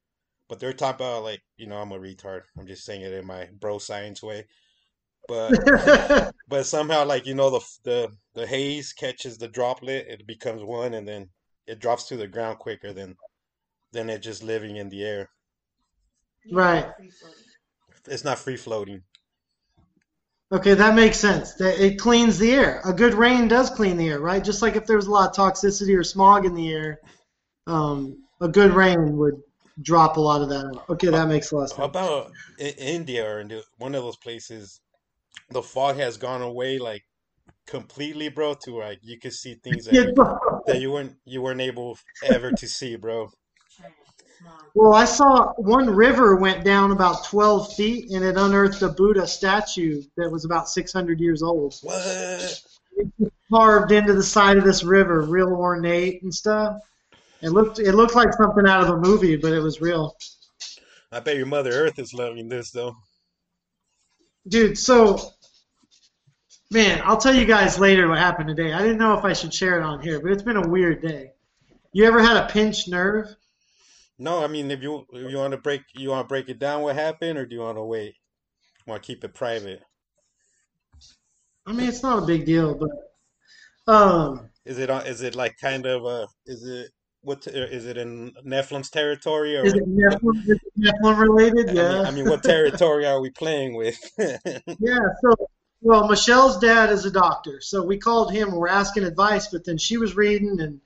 but they're talking about like you know I'm a retard. I'm just saying it in my bro science way, but but somehow like you know the the the haze catches the droplet, it becomes one, and then it drops to the ground quicker than than it just living in the air. Right. It's not free floating. Okay, that makes sense. That it cleans the air. A good rain does clean the air, right? Just like if there was a lot of toxicity or smog in the air, um, a good rain would drop a lot of that out. Okay, that makes a lot of sense. about in India or in one of those places, the fog has gone away like completely, bro, to like you could see things that, you- that you weren't you weren't able ever to see, bro. Well, I saw one river went down about 12 feet and it unearthed a Buddha statue that was about 600 years old. What? Carved into the side of this river, real ornate and stuff. It looked it looked like something out of a movie, but it was real. I bet your Mother Earth is loving this though. Dude, so Man, I'll tell you guys later what happened today. I didn't know if I should share it on here, but it's been a weird day. You ever had a pinched nerve? No, I mean, if you if you want to break you want to break it down, what happened, or do you want to wait? Want to keep it private? I mean, it's not a big deal, but um, Is it on? Is it like kind of uh? Is it what? t- Is it in Nephilim's territory or? is it Nephilim, is it Nephilim related? I Yeah. mean, I mean, what territory are we playing with? Yeah, so well, Michelle's dad is a doctor, so we called him. We're asking advice, but then she was reading, and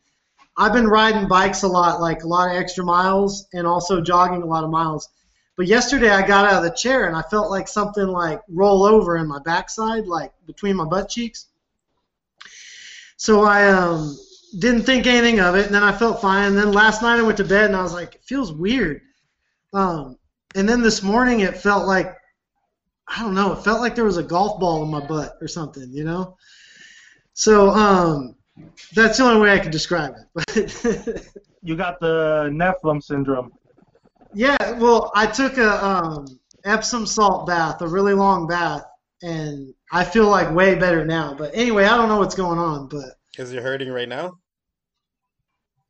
I've been riding bikes a lot, like a lot of extra miles, and also jogging a lot of miles. But yesterday I got out of the chair and I felt like something like roll over in my backside, like between my butt cheeks. So I um, didn't think anything of it, and then I felt fine. And then last night I went to bed and I was like, it feels weird. Um, and then this morning it felt like I don't know. It felt like there was a golf ball in my butt or something, you know. So um, that's the only way I can describe it. You got the Nephilim syndrome. yeah, well, I took a um, Epsom salt bath, a really long bath, and I feel like way better now. But anyway, I don't know what's going on, but Is it hurting right now?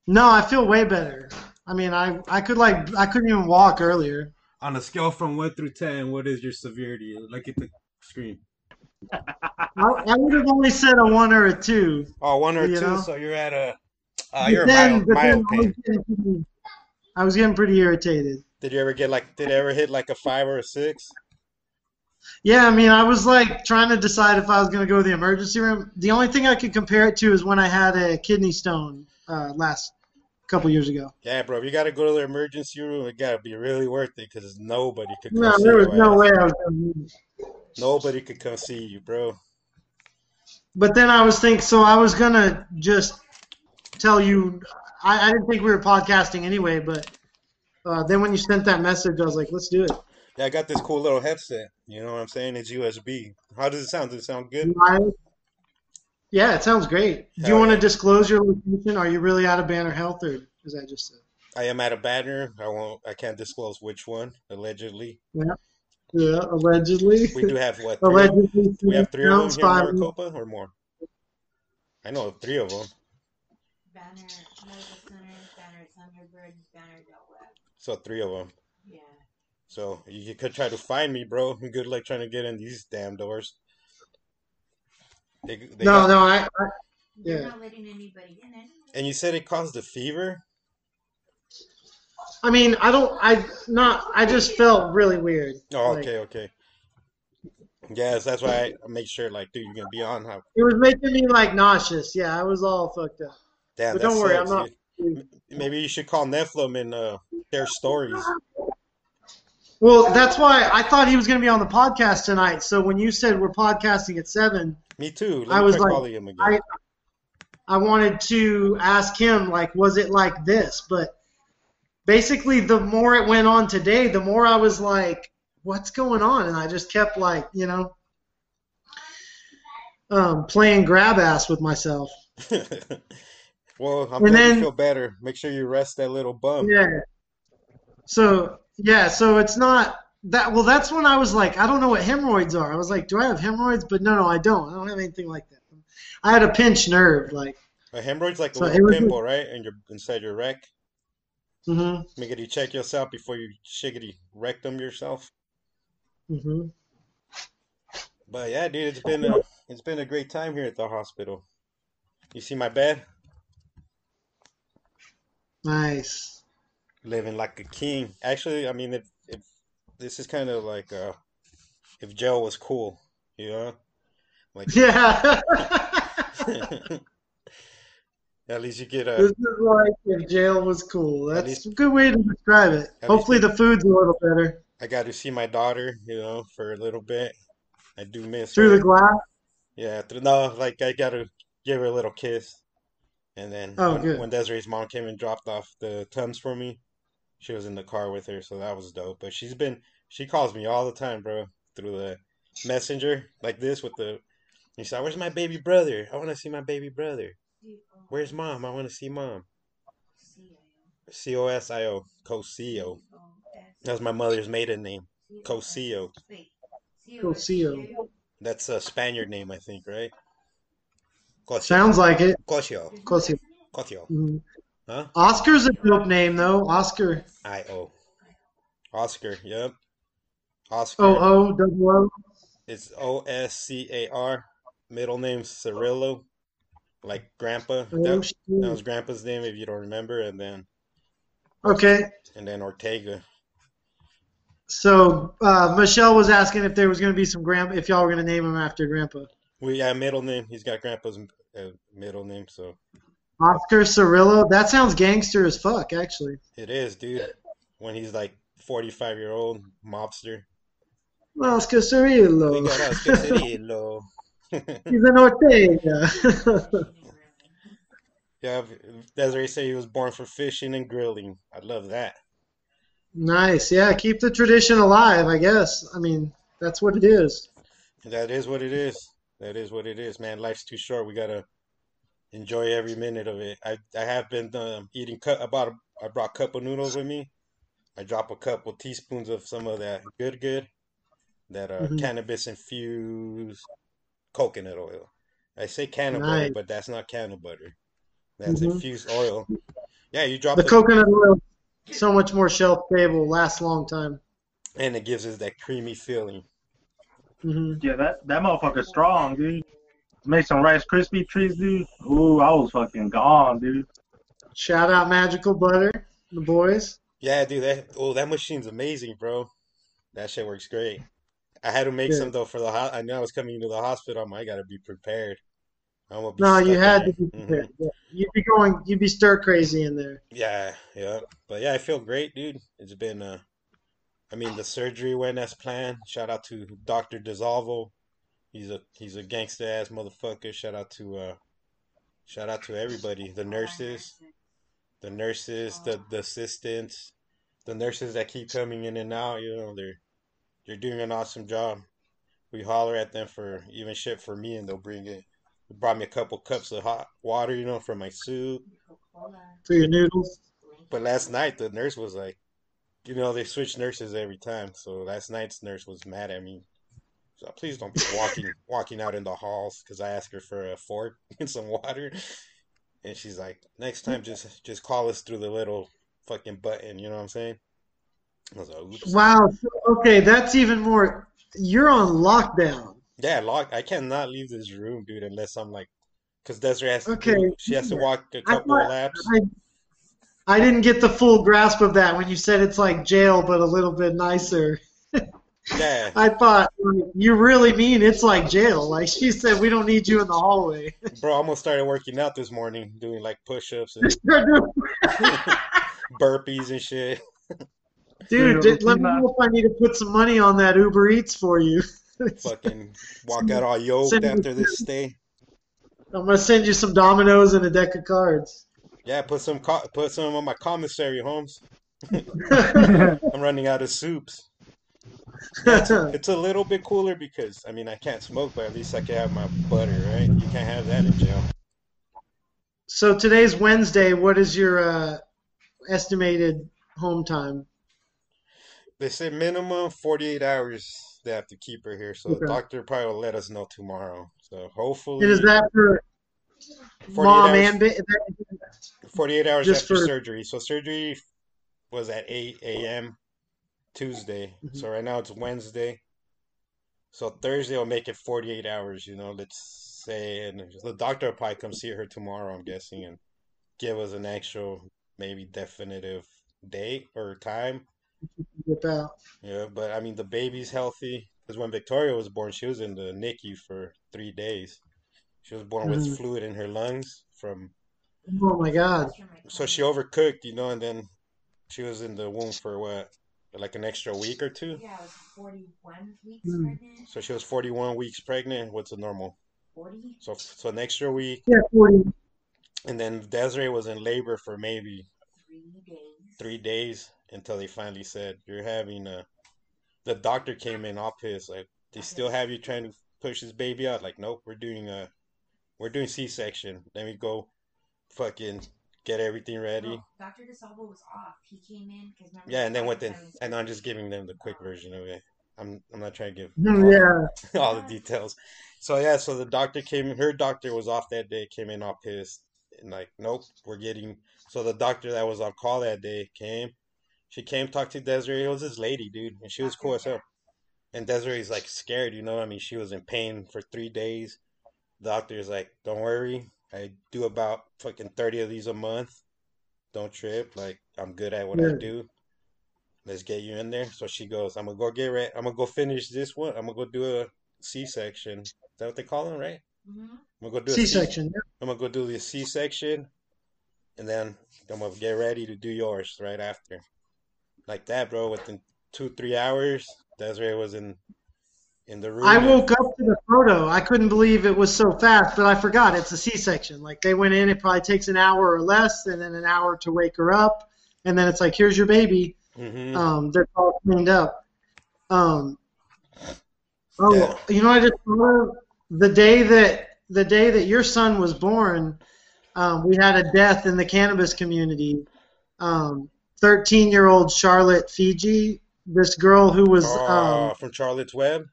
no, I feel way better. I mean, I I could like I couldn't even walk earlier. On a scale from one through ten, what is your severity? Look at the screen. I, I would have only said a one or a two. Oh, one or two. know? So you're at a. Uh, you're a then- mild, mild I was getting pretty- I was getting pretty irritated. Did you ever get like? Did it ever hit like a five or a six? Yeah, I mean, I was like trying to decide if I was going to go to the emergency room. The only thing I could compare it to is when I had a kidney stone uh, last couple years ago. Yeah, bro. If you gotta go to the emergency room, it gotta be really worth it because nobody could No, there was no ass. way I was going to. Nobody could come see you, bro. But then I was thinking, so I was going to just tell you. I, I didn't think we were podcasting anyway, but uh, then when you sent that message, I was like, let's do it. Yeah, I got this cool little headset. You know what I'm saying? It's USB. How does it sound? Does it sound good? Live. Yeah, it sounds great. Do you want to yeah. disclose your location? Are you really out of Banner Health, or is that just a, I am at a banner. I won't. I can't disclose which one. Allegedly, yeah, allegedly? we do have what? Three? allegedly. We have three of them here in fine. Maricopa, or more. I know of three of them. Banner Medical Center, Banner Thunderbird, Banner Del Webb. So three of them. Yeah. So you could try to find me, bro. Good luck trying to get in these damn doors. They, they No, got- no, I, I They're Yeah. not letting anybody in anyway. And you said it caused a fever? I mean, I don't, I not, I just felt really weird. Oh, Like, okay, okay. Yes, that's why I make sure, like, dude, you're gonna be on. How? It was making me like nauseous. Yeah, I was all fucked up. Damn, But don't worry, sucks, I'm not-. Maybe you should call Nephilim and uh, their stories. Well, that's why I thought he was going to be on the podcast tonight. So when you said we're podcasting at seven, Me too. Let I was like, him again. I, I wanted to ask him like, was it like this? But basically, the more it went on today, the more I was like, what's going on? And I just kept like, you know, um, playing grab ass with myself. well, I'm And glad then- you feel better. Make sure you rest that little bum. Yeah. So yeah, so it's not that. Well, that's when I was like, I don't know what hemorrhoids are. I was like, do I have hemorrhoids? But no, no, I don't. I don't have anything like that. I had a pinched nerve, like. A hemorrhoid's like So it little pimple, right? And you're inside your rec. Hmm Make you check yourself before you shiggity rectum yourself. hmm But yeah, dude, it's been a it's been a great time here at the hospital. You see my bed? Nice. Living like a king. Actually, I mean, if if this is kind of like uh, if jail was cool, you know, like Yeah. at least you get a this is like if jail was cool. That's least- a good way to describe it. Hopefully, the food's a little better I got to see my daughter, you know, for a little bit. I do miss through her. the glass. Yeah, through, no, like I gotta give her a little kiss. And then Oh, when, when Desiree's mom came and dropped off the Tums for me, she was in the car with her, so that was dope. But she's been, she calls me all the time, bro, through the messenger like this with the, you said, "Where's my baby brother? I want to see my baby brother. Where's mom? I want to see mom." C O S I O, Cosio. That was my mother's maiden name. Cosio. Cosio. That's a Spaniard name, I think, right? Cosio. Sounds like it. Cosio. Cosio. Cosio. Mhm. Huh? Oscar's a dope name though. Oscar. I O. Oscar. Yep. Oscar. O O double O. It's O S C A R. Middle name Cirillo, like Grandpa. Oh, That, that was Grandpa's name, if you don't remember, and then Okay. and then Ortega. So uh, Michelle was asking if there was going to be some grandpa, if y'all were going to name him after Grandpa. We got middle name. He's got Grandpa's uh, middle name, so Oscar Cirillo. That sounds gangster as fuck, actually. it is, dude. When he's like forty-five year old mobster. Oscar Cirillo. got Oscar Cirillo. He's an Ortega. Yeah, Desiree said he was born for fishing and grilling. I love that. nice. Yeah, keep the tradition alive, I guess. I mean, that's what it is. That is what it is. That is what it is, man. Life's too short. We gotta enjoy every minute of it. I I have been um, eating cup. I bought a, I brought cup of noodles with me. I drop a couple teaspoons of some of that good good, that uh, Mhm. cannabis infused coconut oil. I say canna Nice. butter, but that's not canna butter. That's Mhm. infused oil. Yeah, you drop The the, coconut oil, so much more shelf stable, lasts a long time. and it gives us that creamy feeling. hmm Yeah, that that motherfucker's strong, dude. Make some Rice Krispie treats, dude. Ooh, I was fucking gone, dude. Shout out Magical Butter, the boys. Yeah, dude, that oh that machine's amazing, bro. That shit works great. I had to make Good. some though for the ho I knew I was coming into the hospital. I'm, I gotta be prepared. I'm gonna be No, you had there. to be Mhm. Yeah. You'd be going, you'd be stir crazy in there. Yeah, yeah. But yeah, I feel great, dude. It's been uh I mean the surgery went as planned. Shout out to Dr. DeSalvo. He's a he's a gangster ass motherfucker. Shout out to uh shout out to everybody. The nurses, the nurses, the the assistants, the nurses that keep coming in and out, you know, they're they're doing an awesome job. We holler at them for even shit for me and they'll bring it. They brought me a couple cups of hot water, you know, for my soup. For your noodles. But last night the nurse was like, you know, they switch nurses every time. So last night's nurse was mad at me. So please don't be walking walking out in the halls because I asked her for a fork and some water, and she's like, next time just just call us through the little fucking button. You know what I'm saying? I was like, oops. Wow. Okay, that's even more. You're on lockdown. Yeah, lock. I cannot leave this room, dude, unless I'm like, because Desiree has to Okay. do, she has to walk a I couple thought- laps. I, I didn't get the full grasp of that when you said it's like jail, but a little bit nicer. Yeah, I thought you really mean it's like jail. Like she said, we don't need you in the hallway. bro, I almost started working out this morning, doing like push-ups and burpees and shit. Dude, Dude, let me know if I need to put some money on that Uber Eats for you. Fucking walk out all yoked Send me- after this stay. I'm gonna send you some dominoes and a deck of cards. Yeah, put some co- put some on my commissary, Holmes. I'm running out of soups. Yeah, it's, it's a little bit cooler because I mean I can't smoke, but at least I can have my butter, right? You can't have that in jail. so today's Wednesday. What is your uh, estimated home time? They said minimum 48 hours they have to keep her here, so the doctor probably will let us know tomorrow. So hopefully And is that for 48 mom hours. and ba- 48 hours Just after for- surgery. So surgery was at 8 a.m. Tuesday. Mhm. So right now it's Wednesday. So Thursday will make it 48 hours, you know, let's say. And the doctor will probably come see her tomorrow, I'm guessing, and give us an actual, maybe definitive date or time. Whip out? Yeah, but I mean, the baby's healthy. Because when Victoria was born, she was in the NICU for three days. She was born with Mhm. fluid in her lungs from Oh my God! so she overcooked, you know, and then she was in the womb for what, like an extra week or two. Yeah, I was 41 weeks Hmm. pregnant. So she was 41 weeks pregnant. What's the normal? 40? So so an extra week, Yeah, forty. and then Desiree was in labor for maybe Three days. three days until they finally said you're having a. The doctor came in all pissed, like they still have you trying to push this baby out. Like nope, we're doing a, we're doing C-section. Then we go, fucking get everything ready. Well, Dr. DeSalvo was off. He came in because Yeah, and then what then? And I'm just giving them the quick version of it. I'm I'm not trying to give Hmm, all, Yeah. all the details. So yeah, so the doctor came. Her doctor was off that day. Came in all pissed and like, nope, we're getting. So the doctor that was on call that day came. She came, talked to Desiree. It was this lady, dude, and she was cool as hell. And Desiree's like scared, you know. I mean, she was in pain for three days. The doctor's like, don't worry. I do about fucking 30 of these a month. Don't trip. Like, I'm good at what I do. Let's get you in there. So she goes, I'm gonna go get ready. I'm gonna go finish this one. I'm gonna go do a C-section. Is that what they call them, right? Mhm. I'm gonna go do a C- C-section. yeah. I'm gonna go do the C-section, and then I'm gonna get ready to do yours right after. Like that, bro. Within two, three hours, Desiree was in in the room. I woke up to the photo. I couldn't believe it was so fast, but I forgot it's a C-section. Like they went in, it probably takes an hour or less, and then an hour to wake her up, and then it's like, here's your baby. hmm Um, they're all cleaned up. Um, oh, Yeah. you know, I just of the day that the day that your son was born. Um, we had a death in the cannabis community. Um, Thirteen-year-old Charlotte Figi, this girl who was Oh, um, from Charlotte's Web.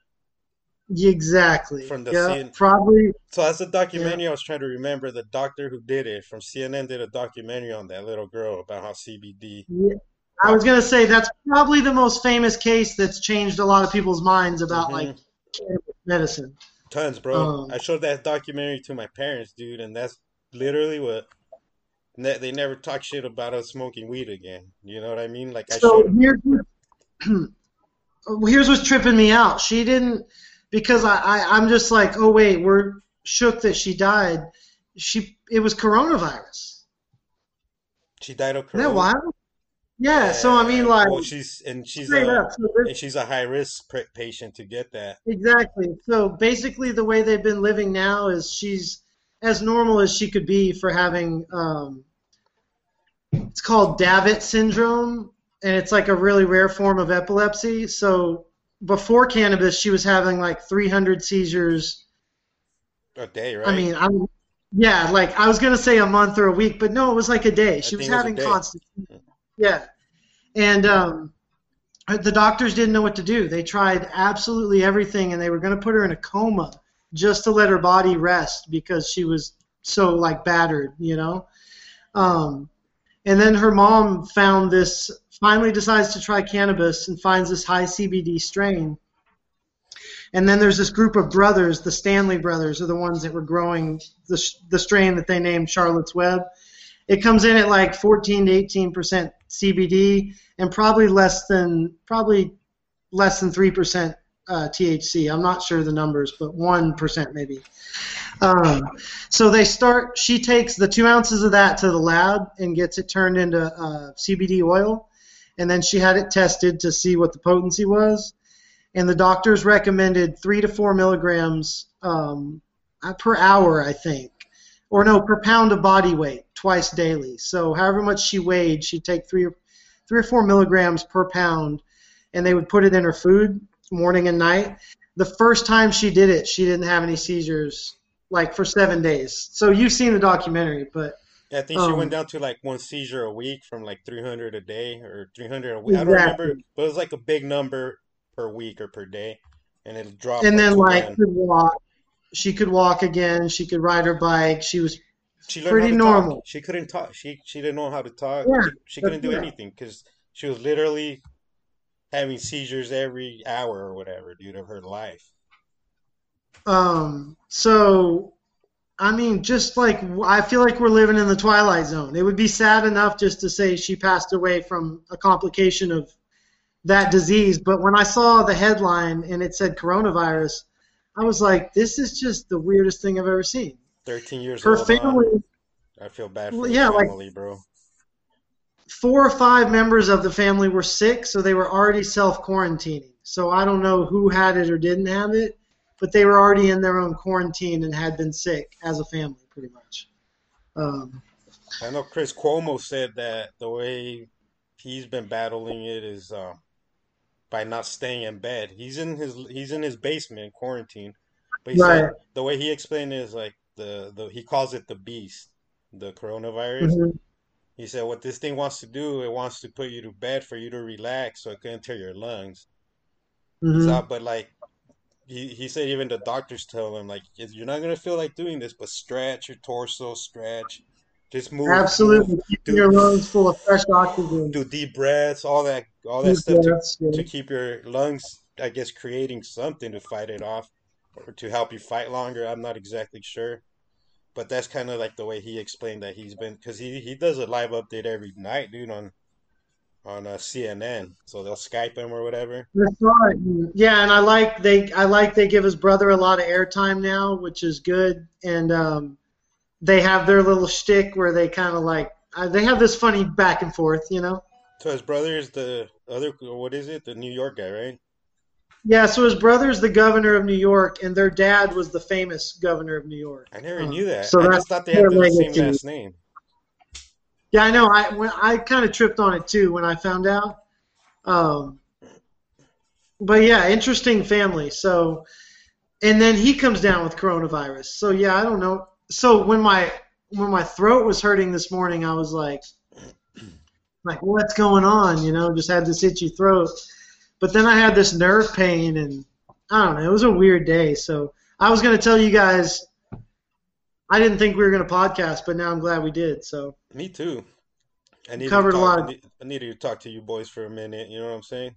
exactly From the yeah, scene- probably So that's a documentary I was trying to remember. The doctor who did it from CNN did a documentary on that little girl about how CBD. Yeah, I was gonna say that's probably the most famous case that's changed a lot of people's minds about Mhm. like cannabis medicine. Tons, bro. Um, I showed that documentary to my parents, dude, and that's literally what. Ne- They never talk shit about us smoking weed again. You know what I mean? Like I So here's here's what's tripping me out. She didn't because I, I I'm just like oh wait we're shook that she died. She it was coronavirus. She died of Isn't that wild? Yeah. So I mean like well, she's and she's a up. So and she's a high risk patient to get that. Exactly. So basically, the way they've been living now is she's as normal as she could be for having. Um, it's called Dravet syndrome, and it's like a really rare form of epilepsy. So before cannabis, she was having like 300 seizures. A day, right? I mean, I'm. Yeah, like I was gonna say a month or a week, but no, it was like a day. She was was having constant. Yeah, and um, the doctors didn't know what to do. They tried absolutely everything, and they were going to put her in a coma just to let her body rest because she was so like battered, you know. Um, and then her mom found this. Finally, decides to try cannabis and finds this high CBD strain. And then there's this group of brothers, the Stanley brothers, are the ones that were growing the, the strain that they named Charlotte's Web. It comes in at like 14 to 18 percent CBD and probably less than probably less than three percent uh, THC. I'm not sure the numbers, but one percent maybe. Um, so they start. She takes the two ounces of that to the lab and gets it turned into uh, CBD oil, and then she had it tested to see what the potency was. And the doctors recommended three to four milligrams um, uh, per hour, I think, or no, per pound of body weight, twice daily. So however much she weighed, she'd take three or three or four milligrams per pound, and they would put it in her food morning and night. The first time she did it, she didn't have any seizures like for seven days. So you've seen the documentary, but Yeah, I think she Um, went down to like one seizure a week from like 300 a day or 300 a week. I don't remember, but it was like a big number per week or per day, and it dropped. and then like could walk. She could walk again. She could ride her bike. She was She pretty to talk. normal. She couldn't talk. She she didn't know how to talk. Yeah, She, she couldn't do yeah. anything because she was literally having seizures every hour or whatever, dude, of her life. Um, so, I mean, just like I feel like we're living in the twilight zone. It would be sad enough just to say she passed away from a complication of that disease, but when I saw the headline and it said coronavirus, I was like, this is just the weirdest thing I've ever seen. 13 years Her family, I feel bad for Well, yeah, like- family, bro. Four or five members of the family were sick, so they were already self quarantining. So I don't know who had it or didn't have it, but they were already in their own quarantine and had been sick as a family, pretty much. Um, I know Chris Cuomo said that the way he's been battling it is uh, by not staying in bed. He's in his he's in his basement quarantine, but he said Right. the way he explained it is like the, the he calls it the beast, the coronavirus. mhm. He said what this thing wants to do, it wants to put you to bed for you to relax so it can not tear your lungs. Mhm. So, but like he he said, even the doctors tell him like you're not gonna feel like doing this, but stretch your torso, stretch, just move, Absolutely. move, do, your lungs full of fresh oxygen. do deep breaths, all that, all that Deep stuff to yeah. to keep your lungs, I guess, creating something to fight it off or to help you fight longer. I'm not exactly sure, but that's kind of like the way he explained that he's been because he he does a live update every night, dude, on on uh, CNN. So they'll Skype him or whatever. Yeah, and I like they I like they give his brother a lot of airtime now, which is good. And um, they have their little shtick where they kind of like uh, they have this funny back and forth, you know. So his brother is the other, what is it? The New York guy, right? Yeah, so his brother's the governor of New York, and their dad was the famous governor of New York. I never knew that. so I that's just thought they had the same last name. Yeah, I know. I when I kind of tripped on it too when I found out. Um, but yeah, interesting family. So, and then he comes down with coronavirus. So yeah, I don't know. So when my when my throat was hurting this morning, I was like, like what's going on? You know, just had this itchy throat. But then I had this nerve pain, and I don't know. It was a weird day. So I was gonna tell you guys. I didn't think we were gonna podcast, but now I'm glad we did. So. Me too. I needed Covered to a talk, lot of- I need- I needed to talk to you boys for a minute. You know what I'm saying?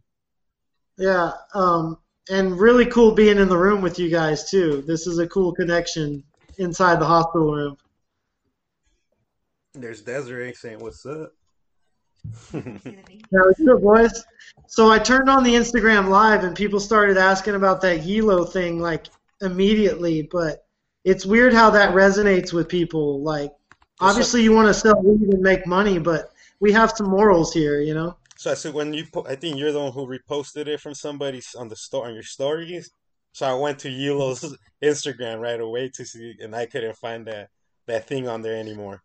Yeah, um, and really cool being in the room with you guys too. This is a cool connection inside the hospital room. There's Desiree saying, "What's up?" Big- Yeah, boys? So I turned on the Instagram live and people started asking about that Yilo thing like immediately, but it's weird how that resonates with people. Like, obviously you want to sell weed and make money, but we have some morals here, you know? So I said when you, po- I think you're the one who reposted it from somebody on the store on your stories. So I went to Yilo's Instagram right away to see, and I couldn't find that that thing on there anymore.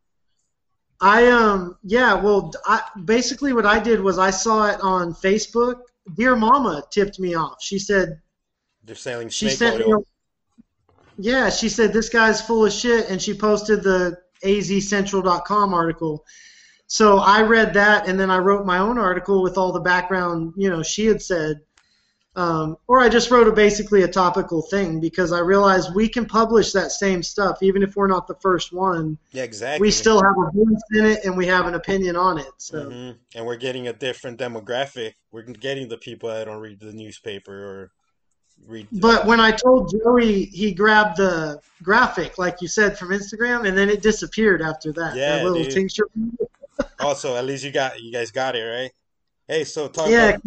I um yeah, well I basically what I did was I saw it on Facebook. Dear Mama tipped me off. She said They're selling she sent me a, Yeah, she said this guy's full of shit and she posted the azcentral.com article. So I read that and then I wrote my own article with all the background, you know, she had said. Um, or I just wrote a basically a topical thing because I realized we can publish that same stuff even if we're not the first one. Yeah, exactly. We still have a voice in it and we have an opinion on it. So hmm And we're getting a different demographic. We're getting the people that don't read the newspaper or read. But when I told Joey, he grabbed the graphic, like you said, from Instagram, and then it disappeared after that. Yeah, that little tincture. also, at least you got you guys got it right. Hey, so talk Yeah, about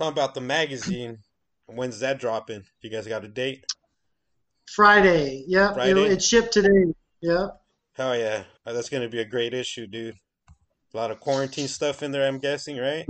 talk about the magazine. When's that dropping? You guys got a date? Friday. Yep, Friday? It'll, it shipped today. Yep. Hell yeah, Oh, that's gonna be a great issue, dude. A lot of quarantine stuff in there, I'm guessing, right?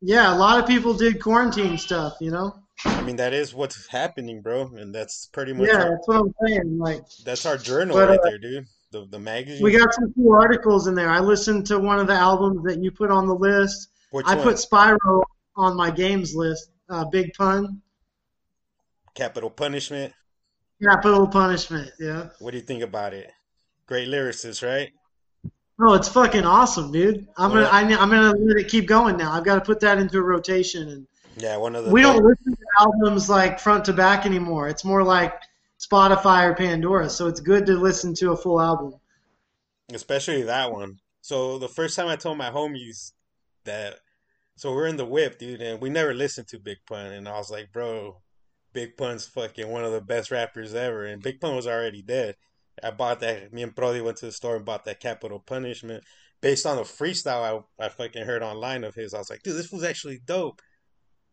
Yeah, a lot of people did quarantine stuff. You know. I mean, that is what's happening, bro, and that's pretty much Yeah, our, that's what I'm saying. Like, that's our journal But, right uh, there, dude. The the magazine. we got some cool articles in there. I listened to one of the albums that you put on the list. Which I one? put Spyro on my games list. Uh, Big Pun, Capital Punishment. Capital Punishment. Yeah. What do you think about it? Great lyricist, right? Oh, it's fucking awesome, dude. I'm Well- gonna I, I'm gonna let it keep going now. I've got to put that into a rotation, and Yeah, one of the we don't listen to albums like front to back anymore. It's more like Spotify or Pandora. So it's good to listen to a full album. especially that one. So the first time I told my homies that, so we're in the whip, dude, and we never listened to Big Pun, and I was like, bro, Big Pun's fucking one of the best rappers ever, and Big Pun was already dead. I bought that. Me and Brody went to the store and bought that Capital Punishment based on a freestyle I, I fucking heard online of his. I was like, dude, this was actually dope,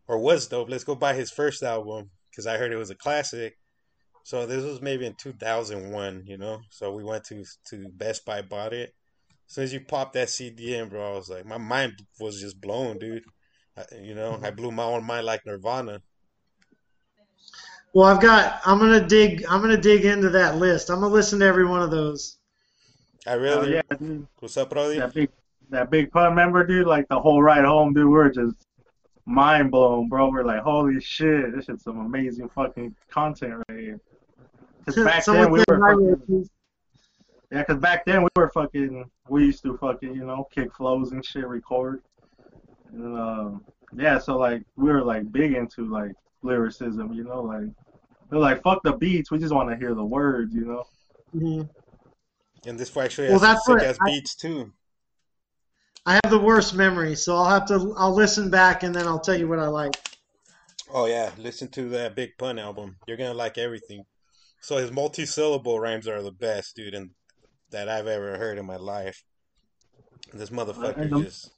or was dope. Let's go buy his first album because I heard it was a classic. So this was maybe in 2001, you know. So we went to to Best Buy, bought it. As soon as you popped that CD in, bro, I was like, my mind was just blown, dude. I, you know, I blew my own mind like Nirvana. Well, I've got. I'm gonna dig. I'm gonna dig into that list. I'm gonna listen to every one of those. Ah, I Oh, really. yeah, dude. What's up, Brody? That big, that big pun member, dude. Like the whole ride home, dude. We're just mind blown, bro. We're like, holy shit, this is some amazing fucking content right here. Cause back Someone then we were fucking, royalties. Yeah, cause back then we were fucking, we used to fucking, you know, kick flows and shit, record, and um, yeah, so like we were like big into like lyricism. You know, like they're like fuck the beats. We just want to hear the words. You know. Mhm. And this fool actually Well, has sick ass beats too. I have the worst memory, so I'll have to I'll listen back and then I'll tell you what I like. Oh yeah, listen to that Big Pun album. You're gonna like everything. So his multi-syllable rhymes are the best, dude, and that I've ever heard in my life. This motherfucker And the- just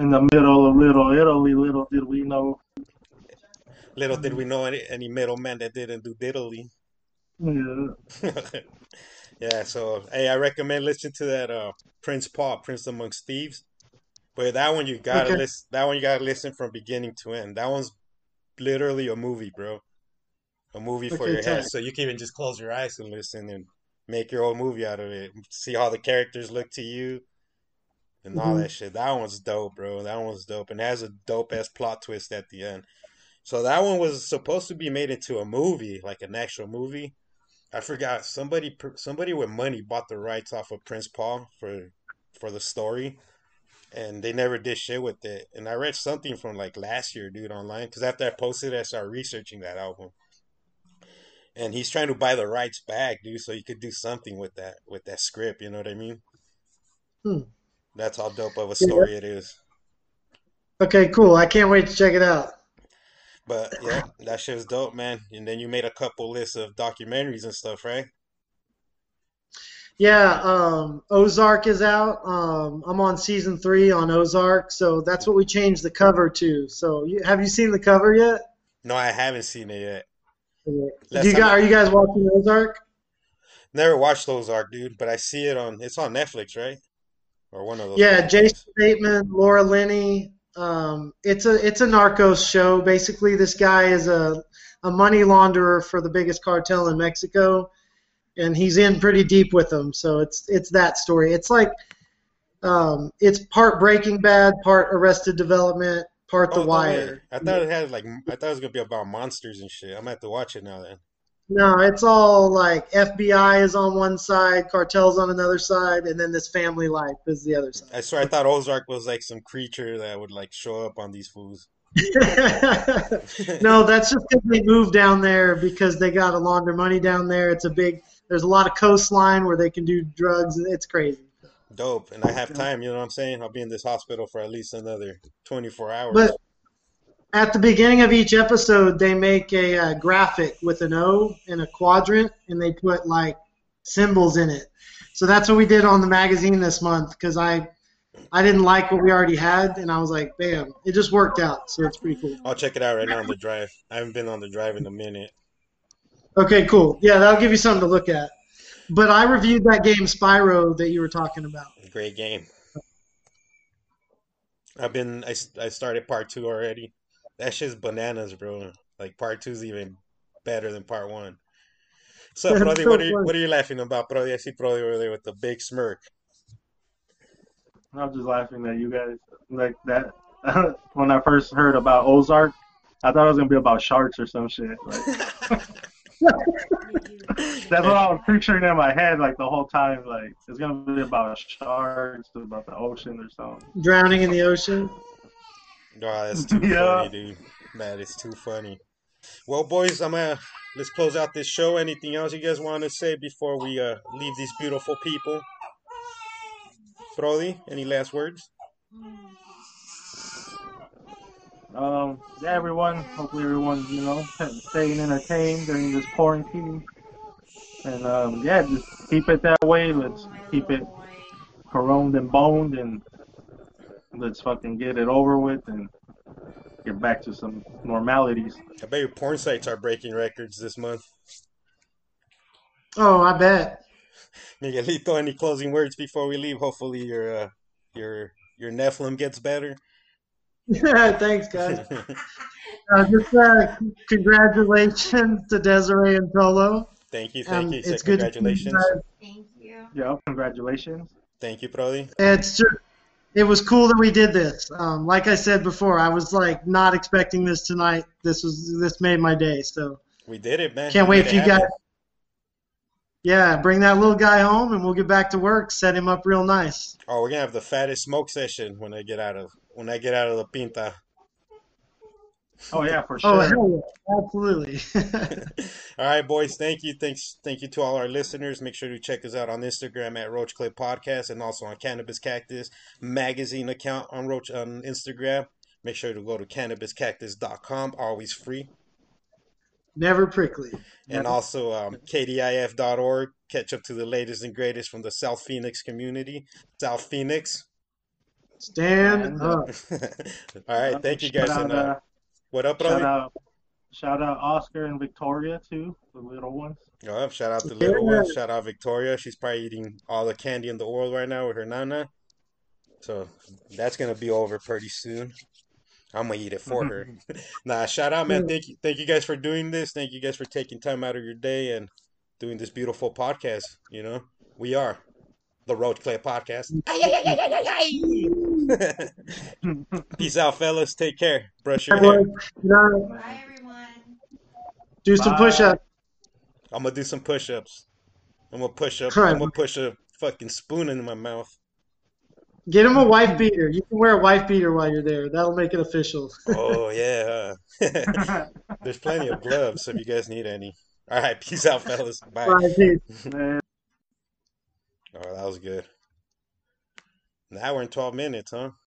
In the middle of Little Italy, little did we know. little did we know any any middleman that didn't do diddly. Yeah. yeah, so hey, I recommend listening to that uh Prince Paul, Prince Amongst Thieves. But that one you gotta Okay. listen. That one you gotta listen from beginning to end. That one's literally a movie, bro. A movie for Okay, your head. So you can even just close your eyes and listen and make your own movie out of it. See how the characters look to you and all Mhm. that shit. That one's dope, bro. That one's dope and has a dope ass plot twist at the end. So that one was supposed to be made into a movie, like an actual movie. I forgot somebody somebody with money bought the rights off of Prince Paul for for the story, and they never did shit with it. And I read something from like last year, dude, online because after I posted, it, I started researching that album, and he's trying to buy the rights back, dude, so he could do something with that with that script. You know what I mean? Hmm. That's how dope of a Yeah. story it is. Okay, cool. I can't wait to check it out. But yeah, that shit was dope, man. And then you made a couple lists of documentaries and stuff, right? Yeah, um, Ozark is out. Um, I'm on season three on Ozark, so that's what we changed the cover to. So, you, have you seen the cover yet? No, I haven't seen it yet. Do you guys, are you guys watching Ozark? Never watched Ozark, dude, but I see it on. It's on Netflix, right? Or one of those. Yeah. Jason Bateman, Laura Linney. Um, it's a it's a Narcos show. Basically, this guy is a a money launderer for the biggest cartel in Mexico, and he's in pretty deep with them. So it's it's that story. It's like um, it's part Breaking Bad, part Arrested Development, part The Oh, way. Wire. I thought it had like I thought it was gonna be about monsters and shit. I'm gonna have to watch it now then. No, it's all like FBI is on one side, cartels on another side, and then this family life is the other side. I swear I thought Ozark was like some creature that would like show up on these fools. no, that's just because they moved down there because they got to launder money down there. It's a big. There's a lot of coastline where they can do drugs. It's crazy. Dope. And I have time, you know what I'm saying? I'll be in this hospital for at least another 24 hours. But at the beginning of each episode, they make a uh, graphic with an O and a quadrant, and they put like symbols in it. So that's what we did on the magazine this month because I I didn't like what we already had, and I was like, bam, it just worked out. So it's pretty cool. I'll check it out right now on the drive. I haven't been on the drive in a minute. Okay, cool. Yeah, that'll give you something to look at. But I reviewed that game Spyro that you were talking about. Great game. I've been I, I started part two already. That shit's bananas, bro. Like part two's even better than part one. So, That's Brody, so what are you what are you laughing about, Brody? I see Brody over there with the big smirk. I'm just laughing at you guys like that. when I first heard about Ozark, I thought it was gonna be about sharks or some shit. Like, that's what I was picturing in my head like the whole time. Like it's gonna be about sharks, about the ocean or something. Drowning in the ocean. Oh, that's too Yeah. funny, dude. Man, it's too funny. Well, boys, I'm gonna let's close out this show. Anything else you guys want to say before we uh leave these beautiful people? Brody, any last words? Um, yeah, everyone. Hopefully, everyone's you know staying entertained during this quarantine. And um, yeah, just keep it that way. Let's keep it coroned and boned, and let's fucking get it over with and get back to some normalities. I bet your porn sites are breaking records this month. Oh, I bet. Miguelito, any closing words before we leave? Hopefully your uh, your your Nephilim gets better. Thanks, guys. Uh, just uh, congratulations to Desiree and Tolo. thank you, thank Um, you. Say it's good to congratulations. guys. Thank you. Yeah, congratulations. Thank you, Brody. It's just, it was cool that we did this. Um, like I said before, I was like not expecting this tonight. This was this made my day. So We did it, man. can't We wait made for you happen. guys. Yeah, bring that little guy home, and we'll get back to work. Set him up real nice. Oh, we're gonna have the fattest smoke session when I get out of when I get out of the pinta. Oh yeah, for sure. Oh hell yeah, absolutely. All right, boys. Thank you. Thanks. Thank you to all our listeners. Make sure to check us out on Instagram at Roach Clip Podcast and also on Cannabis Cactus magazine account on Roach on Instagram. Make sure to go to cannabiscactus.com. Always free. Never prickly. And also um, kdif.org. Catch up to the latest and greatest from the South Phoenix community. South Phoenix. Stand And, up. all right. Thank you guys. out, And uh, uh, what up, shout out, shout out Oscar and Victoria too, the little ones. Oh, shout out to little Yeah. one. Shout out Victoria. She's probably eating all the candy in the world right now with her nana. So that's gonna be over pretty soon. I'm gonna eat it for her. nah, shout out, man. Thank you, thank you guys for doing this. Thank you guys for taking time out of your day and doing this beautiful podcast. You know, we are the Roach Clay Podcast. Peace out, fellas. Take care. Brush your hair. Everyone, you know, Bye, everyone. do some Bye. push-ups. I'm gonna do some push-ups. I'm gonna push up. Alright. I'm gonna push a fucking spoon into my mouth. Get him a wife beater. You can wear a wife beater while you're there. That'll make it official. Oh yeah. There's plenty of gloves if you guys need any. All right, peace out, fellas. Bye. Bye, peace. Man, Oh, that was good. Now we're in 12 minutes, huh?